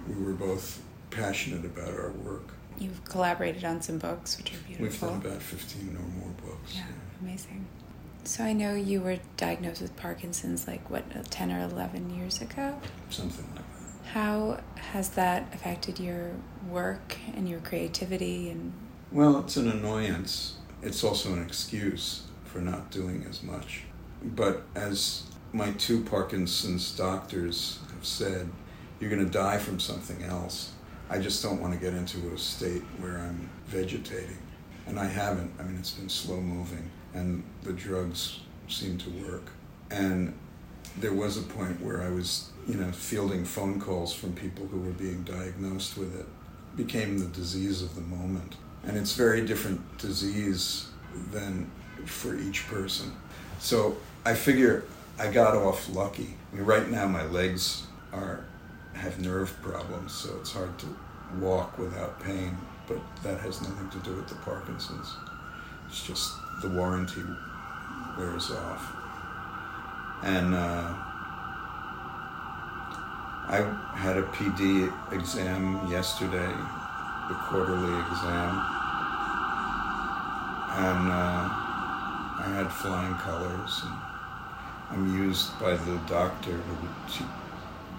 We were both passionate about our work. You've collaborated on some books, which are beautiful. We've done about 15 or more books. Yeah, yeah. amazing. So I know you were diagnosed with Parkinson's like, what, 10 or 11 years ago? Something. How has that affected your work and your creativity and well it's an annoyance. It's also an excuse for not doing as much. But as my two parkinson's doctors have said you're going to die from something else. I just don't want to get into a state where i'm vegetating. And i haven't. I mean it's been slow moving and the drugs seem to work. And there was a point where i was you know, fielding phone calls from people who were being diagnosed with it became the disease of the moment. And it's very different disease than for each person. So I figure I got off lucky. I mean, right now my legs are have nerve problems, so it's hard to walk without pain. But that has nothing to do with the Parkinson's. It's just the warranty wears off. And uh, I had a PD exam yesterday, the quarterly exam, and uh, I had flying colors. And I'm used by the doctor who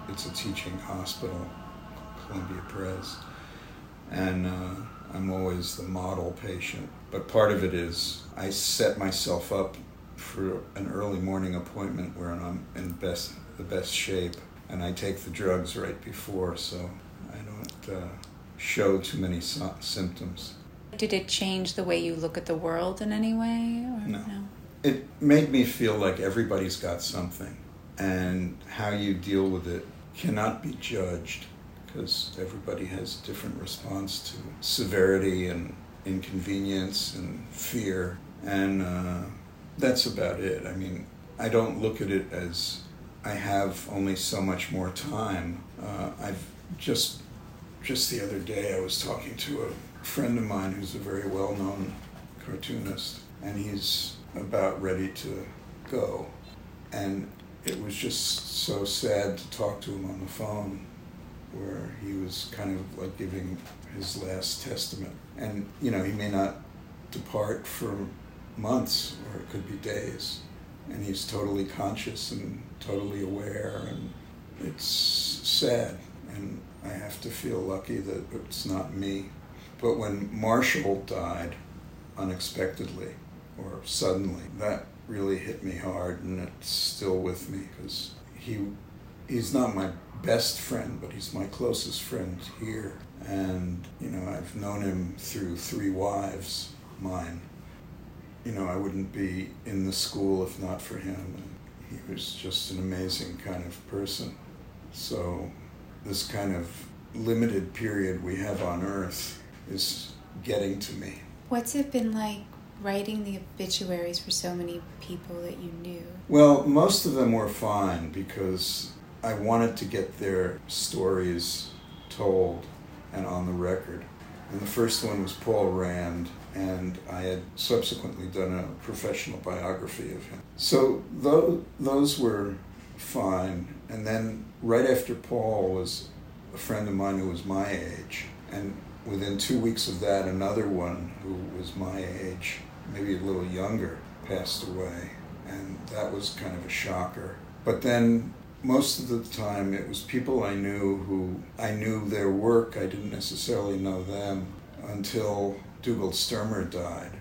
it's a teaching hospital, Columbia Pres, and uh, I'm always the model patient. But part of it is I set myself up for an early morning appointment where I'm in best the best shape and I take the drugs right before, so I don't uh, show too many so- symptoms. Did it change the way you look at the world in any way? No. no. It made me feel like everybody's got something, and how you deal with it cannot be judged because everybody has a different response to severity and inconvenience and fear, and uh, that's about it. I mean, I don't look at it as I have only so much more time. Uh, I've just just the other day I was talking to a friend of mine who's a very well-known cartoonist, and he's about ready to go, and it was just so sad to talk to him on the phone, where he was kind of like giving his last testament, and you know he may not depart for months or it could be days. And he's totally conscious and totally aware and it's sad. And i have to feel lucky that it's not me. But when marshall died unexpectedly or suddenly that really hit me hard and it's still with me because he he's not my best friend but he's my closest friend here. And you know i've known him through three wives mine. You know, I wouldn't be in the school if not for him. He was just an amazing kind of person. So, this kind of limited period we have on earth is getting to me. What's it been like writing the obituaries for so many people that you knew? Well, most of them were fine because I wanted to get their stories told and on the record. And the first one was Paul Rand, and I had subsequently done a professional biography of him. So those, those were fine. And then right after Paul was a friend of mine who was my age, and within two weeks of that, another one who was my age, maybe a little younger, passed away. And that was kind of a shocker. But then most of the time it was people I knew who I knew their work, I didn't necessarily know them until Dugald Stermer died.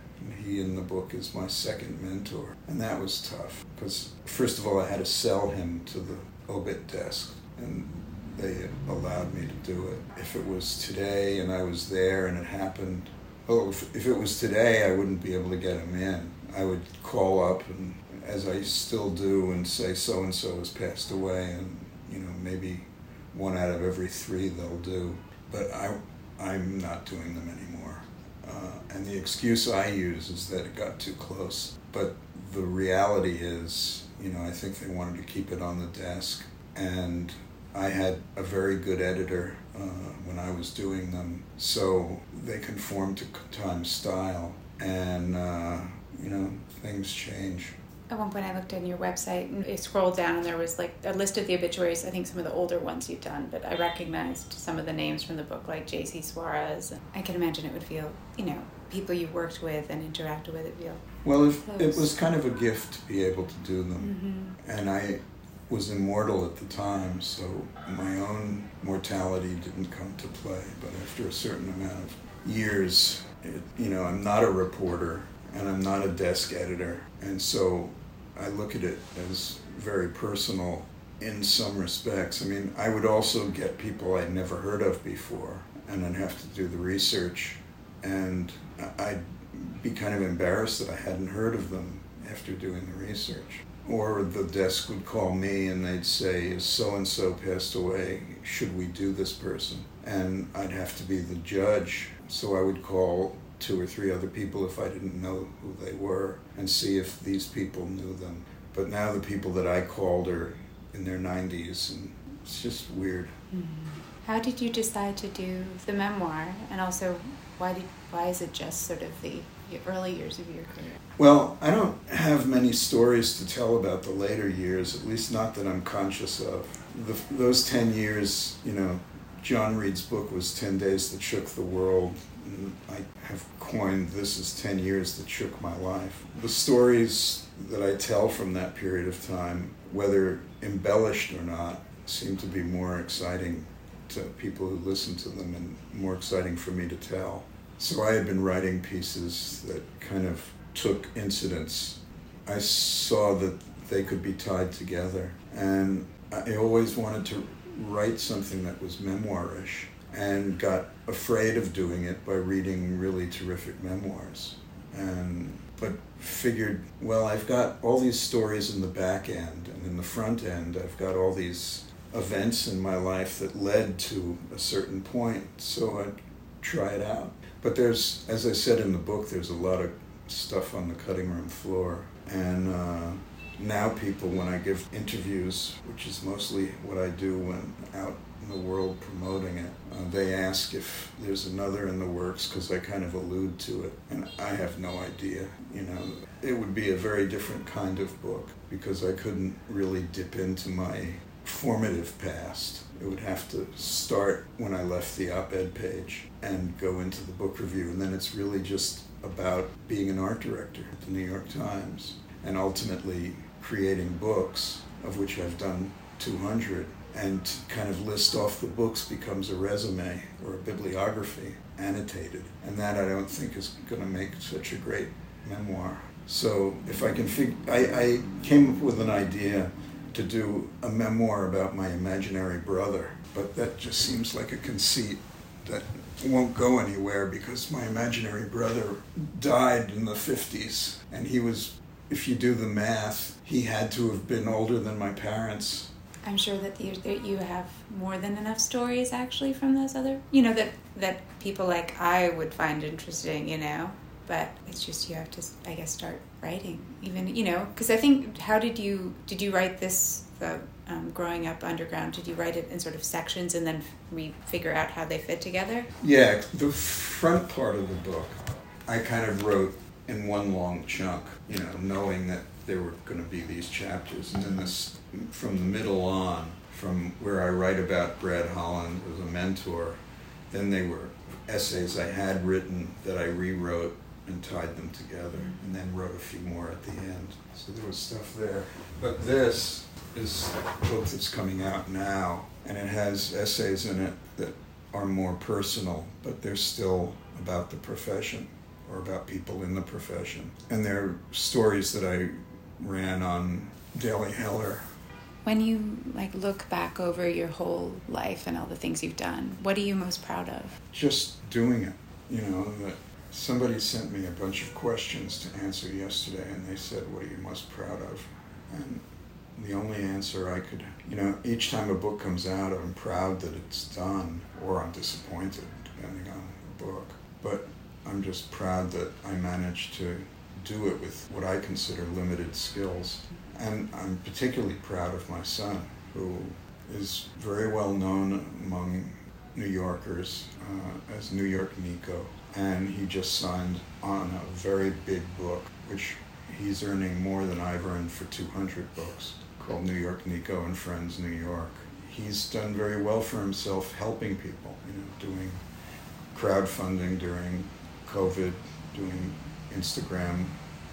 He in the book is my second mentor. And that was tough because, first of all, I had to sell him to the obit desk, and they allowed me to do it. If it was today and I was there and it happened, oh, if, if it was today, I wouldn't be able to get him in. I would call up and, as I still do, and say so and so has passed away, and you know maybe one out of every three they'll do. But I, I'm not doing them anymore. Uh, and the excuse I use is that it got too close. But the reality is, you know, I think they wanted to keep it on the desk. And I had a very good editor uh, when I was doing them, so they conformed to Time's style. And, uh, you know, things change at one point I looked on your website and I scrolled down and there was like a list of the obituaries, I think some of the older ones you've done, but I recognized some of the names from the book like J.C. Suarez. I can imagine it would feel, you know, people you've worked with and interacted with it feel. Well, if, it was kind of a gift to be able to do them. Mm-hmm. And I was immortal at the time, so my own mortality didn't come to play. But after a certain amount of years, it, you know, I'm not a reporter and I'm not a desk editor. And so I look at it as very personal in some respects. I mean, I would also get people I'd never heard of before, and I'd have to do the research, and I'd be kind of embarrassed that I hadn't heard of them after doing the research. Or the desk would call me and they'd say, Is so and so passed away? Should we do this person? And I'd have to be the judge. So I would call two or three other people if I didn't know who they were and see if these people knew them. But now the people that I called are in their 90s and it's just weird. Mm-hmm. How did you decide to do the memoir and also why did why is it just sort of the early years of your career? Well, I don't have many stories to tell about the later years, at least not that I'm conscious of. The, those 10 years, you know, John Reed's book was 10 Days That Shook the World. I have coined this as 10 years that shook my life. The stories that I tell from that period of time, whether embellished or not, seem to be more exciting to people who listen to them and more exciting for me to tell. So I had been writing pieces that kind of took incidents. I saw that they could be tied together, and I always wanted to write something that was memoirish and got afraid of doing it by reading really terrific memoirs. And but figured, well, I've got all these stories in the back end, and in the front end, I've got all these events in my life that led to a certain point. So I'd try it out. But there's, as I said in the book, there's a lot of stuff on the cutting room floor, and uh, now people, when I give interviews, which is mostly what I do when out in the world promoting it, uh, they ask if there's another in the works because I kind of allude to it, and I have no idea. You know, it would be a very different kind of book because I couldn't really dip into my formative past. It would have to start when I left the op ed page and go into the book review, and then it's really just about being an art director at the New York Times and ultimately creating books, of which I've done 200, and kind of list off the books becomes a resume or a bibliography annotated. And that I don't think is going to make such a great memoir. So if I can figure, I, I came up with an idea to do a memoir about my imaginary brother, but that just seems like a conceit that won't go anywhere because my imaginary brother died in the 50s and he was if you do the math he had to have been older than my parents. I'm sure that you, that you have more than enough stories actually from those other you know that that people like i would find interesting you know? But it's just you have to i guess start writing even you know? Because i think how did you did you write this the um, growing up underground? Did you write it in sort of sections and then we figure out how they fit together? Yeah the front part of the book i kind of wrote in one long chunk you know knowing that there were going to be these chapters and then this from the middle on from where i write about brad holland as a mentor then they were essays i had written that i rewrote and tied them together and then wrote a few more at the end. So there was stuff there. But this is a book that's coming out now and it has essays in it that are more personal, but they're still about the profession or about people in the profession. And they're stories that I ran on Daily Heller. When you like look back over your whole life and all the things you've done, what are you most proud of? Just doing it. You know, that Somebody sent me a bunch of questions to answer yesterday, and they said, What are you most proud of? And the only answer I could, you know, each time a book comes out, I'm proud that it's done, or I'm disappointed, depending on the book. But I'm just proud that I managed to do it with what I consider limited skills. And I'm particularly proud of my son, who is very well known among New Yorkers uh, as New York Nico and he just signed on a very big book, which he's earning more than I've earned for 200 books, called New York Nico and Friends New York. He's done very well for himself helping people, you know, doing crowdfunding during COVID, doing Instagram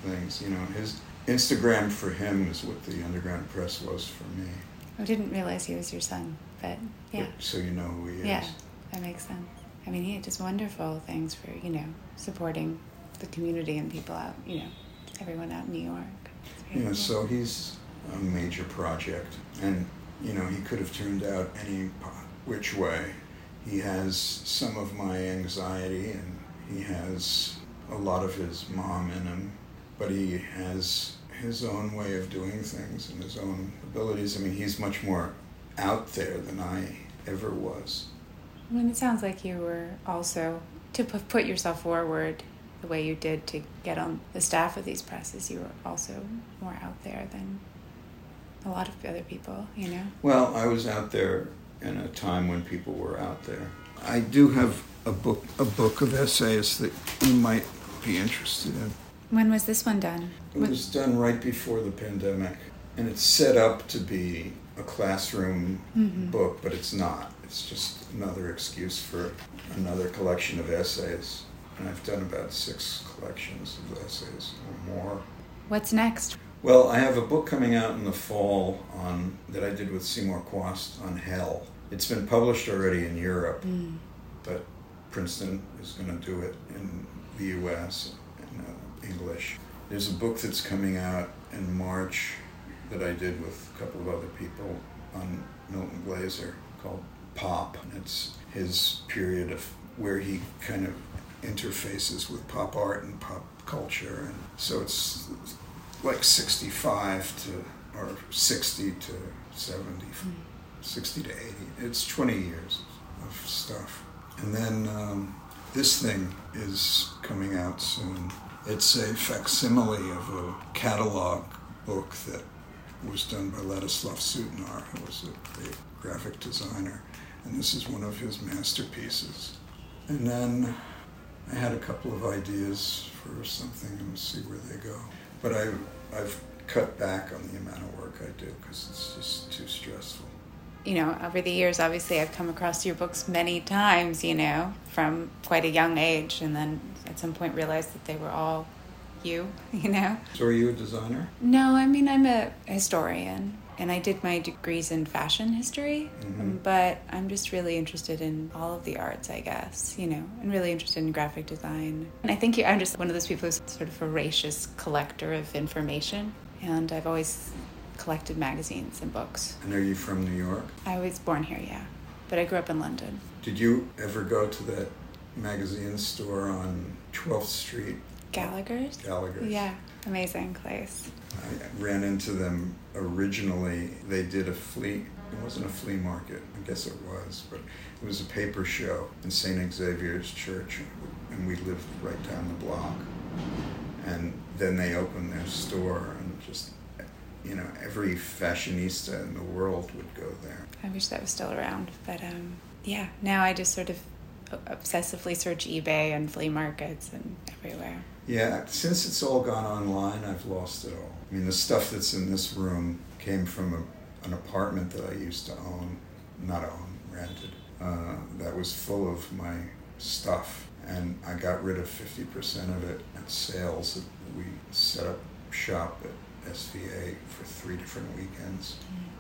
things. You know, his Instagram for him is what the Underground Press was for me. I didn't realize he was your son, but yeah. So you know who he is. Yeah, that makes sense. I mean, he does wonderful things for, you know, supporting the community and people out, you know, everyone out in New York. Yeah, cool. so he's a major project. And, you know, he could have turned out any which way. He has some of my anxiety and he has a lot of his mom in him, but he has his own way of doing things and his own abilities. I mean, he's much more out there than I ever was. I mean, it sounds like you were also to put yourself forward the way you did to get on the staff of these presses. You were also more out there than a lot of other people, you know. Well, I was out there in a time when people were out there. I do have a book, a book of essays that you might be interested in. When was this one done? It was done right before the pandemic, and it's set up to be a classroom mm-hmm. book, but it's not. It's just another excuse for another collection of essays. And I've done about six collections of essays or more. What's next? Well, I have a book coming out in the fall on that I did with Seymour Chwast on hell. It's been published already in Europe, mm. but Princeton is going to do it in the U.S. in uh, English. There's a book that's coming out in March that I did with a couple of other people on Milton Glaser called pop. It's his period of where he kind of interfaces with pop art and pop culture. And so it's like 65 to, or 60 to 70, mm. 60 to 80. It's 20 years of stuff. And then um, this thing is coming out soon. It's a facsimile of a catalog book that was done by Ladislav Sutnar, who was a great graphic designer. And this is one of his masterpieces. And then I had a couple of ideas for something and see where they go. But I, I've cut back on the amount of work I do because it's just too stressful. You know, over the years, obviously, I've come across your books many times, you know, from quite a young age, and then at some point realized that they were all you, you know? So, are you a designer? No, I mean, I'm a historian and I did my degrees in fashion history, mm-hmm. but I'm just really interested in all of the arts, I guess, you know, and really interested in graphic design. And I think I'm just one of those people who's sort of voracious collector of information, and I've always collected magazines and books. And are you from New York? I was born here, yeah, but I grew up in London. Did you ever go to that magazine store on 12th Street? Gallagher's? Gallagher's. Yeah, amazing place. I ran into them originally. They did a flea, it wasn't a flea market, I guess it was, but it was a paper show in St. Xavier's Church, and we lived right down the block. And then they opened their store, and just, you know, every fashionista in the world would go there. I wish that was still around, but um, yeah, now I just sort of obsessively search eBay and flea markets and everywhere. Yeah, since it's all gone online, I've lost it all. I mean, the stuff that's in this room came from a, an apartment that I used to own, not own, rented, uh, that was full of my stuff. And I got rid of 50% of it at sales. We set up shop at SVA for three different weekends.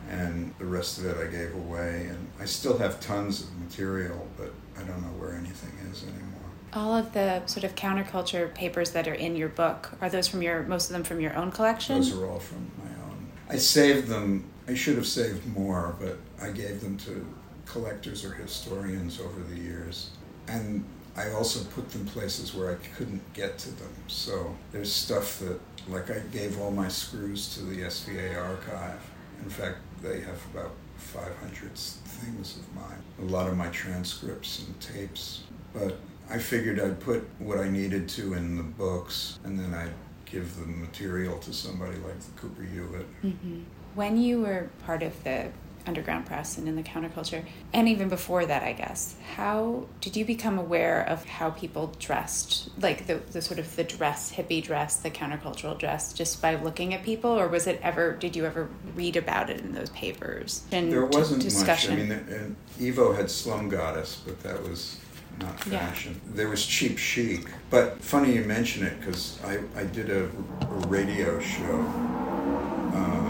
And the rest of it I gave away. And I still have tons of material, but I don't know where anything is anymore. All of the sort of counterculture papers that are in your book are those from your most of them from your own collection? Those are all from my own. I saved them. I should have saved more, but I gave them to collectors or historians over the years. And I also put them places where I couldn't get to them. So there's stuff that, like, I gave all my screws to the SVA archive. In fact, they have about 500 things of mine, a lot of my transcripts and tapes. But I figured I'd put what I needed to in the books, and then I'd give the material to somebody like the Cooper Hewitt. Mm-hmm. When you were part of the underground press and in the counterculture, and even before that, I guess, how did you become aware of how people dressed, like the, the sort of the dress, hippie dress, the countercultural dress, just by looking at people, or was it ever? Did you ever read about it in those papers? And there wasn't discussion? much. I mean, Evo had Slum Goddess, but that was not fashion. Yeah. There was cheap chic. But funny you mention it because I, I did a, a radio show uh,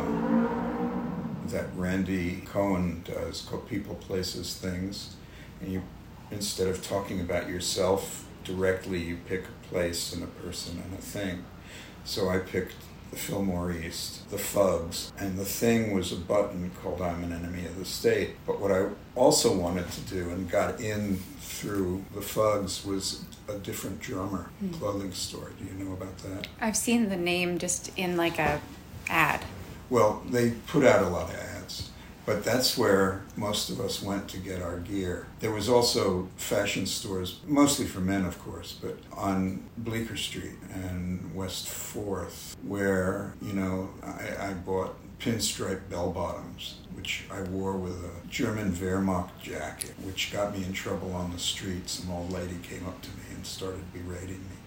that Randy Cohen does called People, Places, Things. And you, instead of talking about yourself directly, you pick a place and a person and a thing. So I picked the Fillmore East, the Fugs, and the thing was a button called I'm an Enemy of the State. But what I also wanted to do and got in through the Fugs was a different drummer mm. clothing store. Do you know about that? I've seen the name just in like a ad. Well, they put out a lot of ads, but that's where most of us went to get our gear. There was also fashion stores, mostly for men, of course, but on Bleecker Street and West Fourth, where you know I, I bought pinstripe bell bottoms which I wore with a German Wehrmacht jacket, which got me in trouble on the street. Some old lady came up to me and started berating me.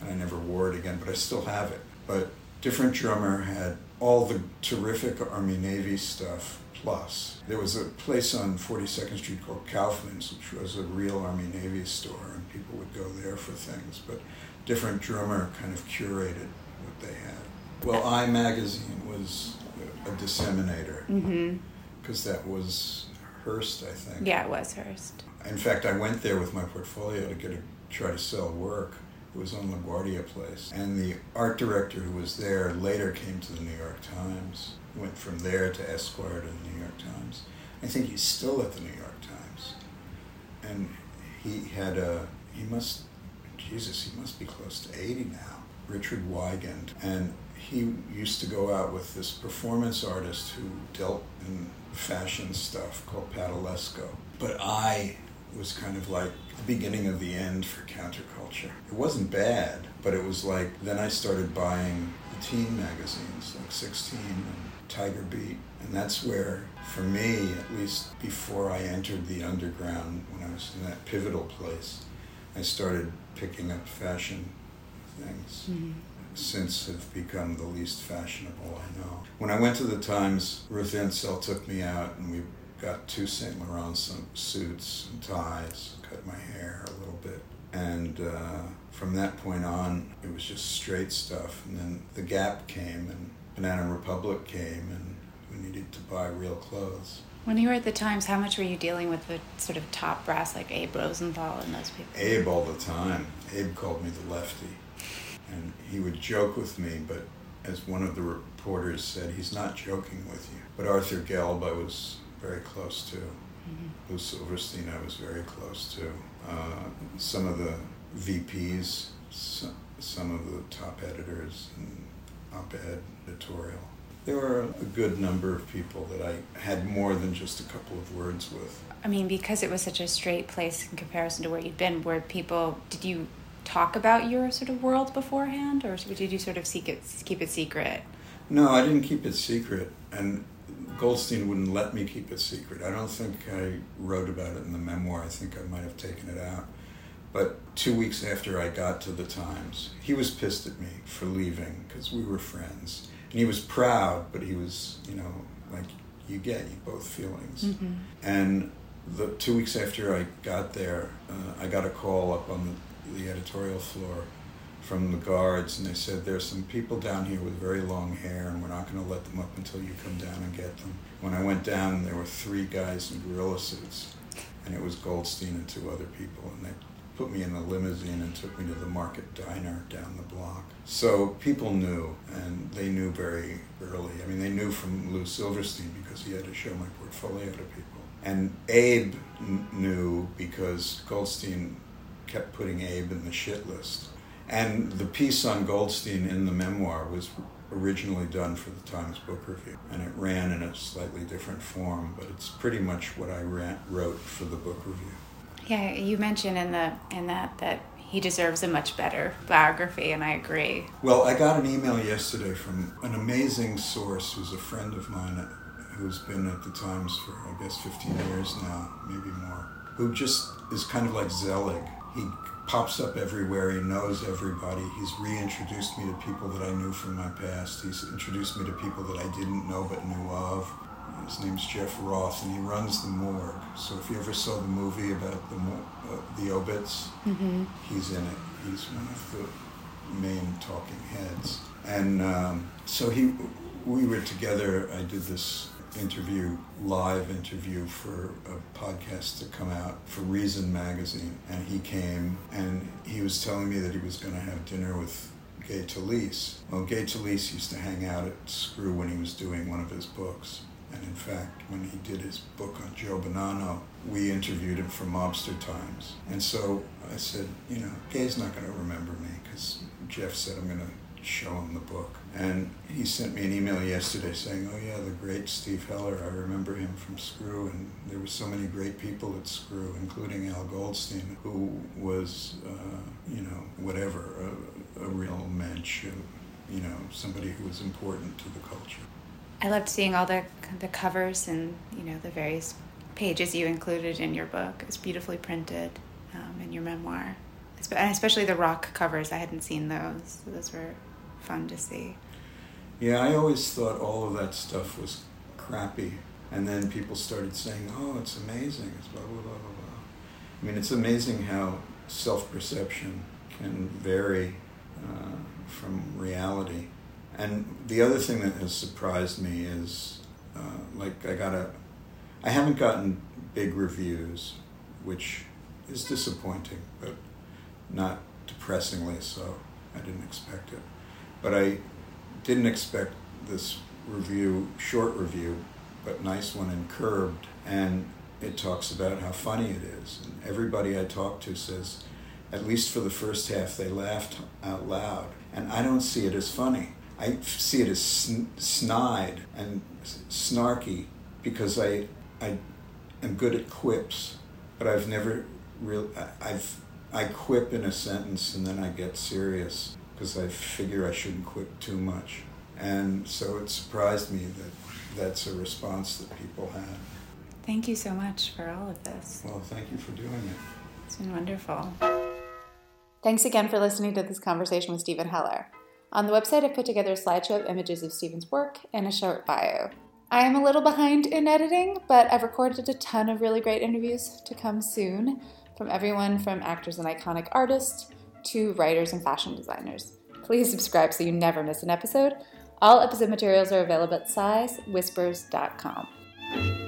And I never wore it again, but I still have it. But different drummer had all the terrific Army Navy stuff plus. There was a place on 42nd Street called Kaufman's, which was a real Army Navy store, and people would go there for things. But different drummer kind of curated what they had. Well, Eye Magazine was a disseminator. Mm-hmm because that was Hearst, I think. Yeah, it was Hearst. In fact, I went there with my portfolio to get a, try to sell work. It was on LaGuardia Place. And the art director who was there later came to the New York Times, went from there to Esquire to the New York Times. I think he's still at the New York Times. And he had a, he must, Jesus, he must be close to 80 now. Richard Weigand. And he used to go out with this performance artist who dealt in fashion stuff called Padalesco. But I was kind of like beginning of the end for counterculture. It wasn't bad, but it was like then I started buying the teen magazines like 16 and Tiger Beat. And that's where, for me, at least before I entered the underground, when I was in that pivotal place, I started picking up fashion things. Mm-hmm. Since have become the least fashionable I know. When I went to the Times, Ruth Ansel took me out and we got two Saint Laurent suits and ties, cut my hair a little bit, and uh, from that point on, it was just straight stuff. And then the Gap came, and Banana Republic came, and we needed to buy real clothes. When you were at the Times, how much were you dealing with the sort of top brass like Abe Rosenthal and those people? Abe all the time. Abe called me the lefty. And he would joke with me, but as one of the reporters said, he's not joking with you. But Arthur Gelb, I was very close to. Lou Silverstein, I was very close to. Uh, some of the VPs, some, some of the top editors and op-ed editorial. There were a good number of people that I had more than just a couple of words with. I mean, because it was such a straight place in comparison to where you'd been, where people, did you talk about your sort of world beforehand, or did you sort of seek it, keep it secret? No, I didn't keep it secret, and Goldstein wouldn't let me keep it secret. I don't think I wrote about it in the memoir. I think I might have taken it out. But two weeks after I got to the Times, he was pissed at me for leaving because we were friends. And he was proud, but he was, you know, like you get you both feelings. Mm-hmm. And the two weeks after I got there, uh, I got a call up on the, the editorial floor from the guards, and they said there's some people down here with very long hair, and we're not going to let them up until you come down and get them. When I went down, there were three guys in gorilla suits, and it was Goldstein and two other people, and they put me in a limousine and took me to the market diner down the block. So people knew, and they knew very early. I mean, they knew from Lou Silverstein because he had to show my portfolio to people. And Abe knew because Goldstein kept putting Abe in the shit list. And the piece on Goldstein in the memoir was originally done for the Times Book Review, and it ran in a slightly different form, but it's pretty much what I ran, wrote for the book review. Yeah, you mentioned in the in that that he deserves a much better biography, and I agree. Well, I got an email yesterday from an amazing source who's a friend of mine who's been at the Times for I guess 15 years now, maybe more, who just is kind of like Zelig. He pops up everywhere. He knows everybody. He's reintroduced me to people that I knew from my past. He's introduced me to people that I didn't know but knew of. His name's Jeff Roth, and he runs the morgue. So if you ever saw the movie about the uh, the obits, mm-hmm. he's in it. He's one of the main talking heads. And um, so he, we were together. I did this interview, live interview for a podcast to come out for Reason magazine, and he came and he was telling me that he was going to have dinner with Gay Talese. Well, Gay Talese used to hang out at Screw when he was doing one of his books. And in fact, when he did his book on Joe Bonanno, we interviewed him for Mobster Times. And so I said, you know, Gay's not going to remember me because Jeff said I'm going to show him the book. And he sent me an email yesterday saying, oh yeah, the great Steve Heller, I remember him from Screw. And there were so many great people at Screw, including Al Goldstein, who was, uh, you know, whatever, a, a real mensch, you know, somebody who was important to the culture. I loved seeing all the the covers and you know the various pages you included in your book. It's beautifully printed um, in your memoir, especially the rock covers. I hadn't seen those. those were fun to see. Yeah, I always thought all of that stuff was crappy, and then people started saying, "Oh, it's amazing." It's blah blah blah blah blah. I mean, it's amazing how self-perception can vary uh, from reality and the other thing that has surprised me is, uh, like, I got a, I haven't gotten big reviews, which is disappointing, but not depressingly so. I didn't expect it. But I didn't expect this review, short review, but nice one in Curbed, and it talks about how funny it is. And everybody I talk to says, at least for the first half, they laughed out loud. And I don't see it as funny. I see it as snide and snarky because I, I am good at quips but I've never real I've I quip in a sentence and then I get serious because I figure I shouldn't quit too much. And so it surprised me that that's a response that people had. Thank you so much for all of this. Well, thank you for doing it. It's been wonderful. Thanks again for listening to this conversation with Steven Heller. On the website, I've put together a slideshow of images of Steven's work and a short bio. I am a little behind in editing, but I've recorded a ton of really great interviews to come soon from everyone from actors and iconic artists to writers and fashion designers. Please subscribe so you never miss an episode. All episode materials are available at sighswhispers.com.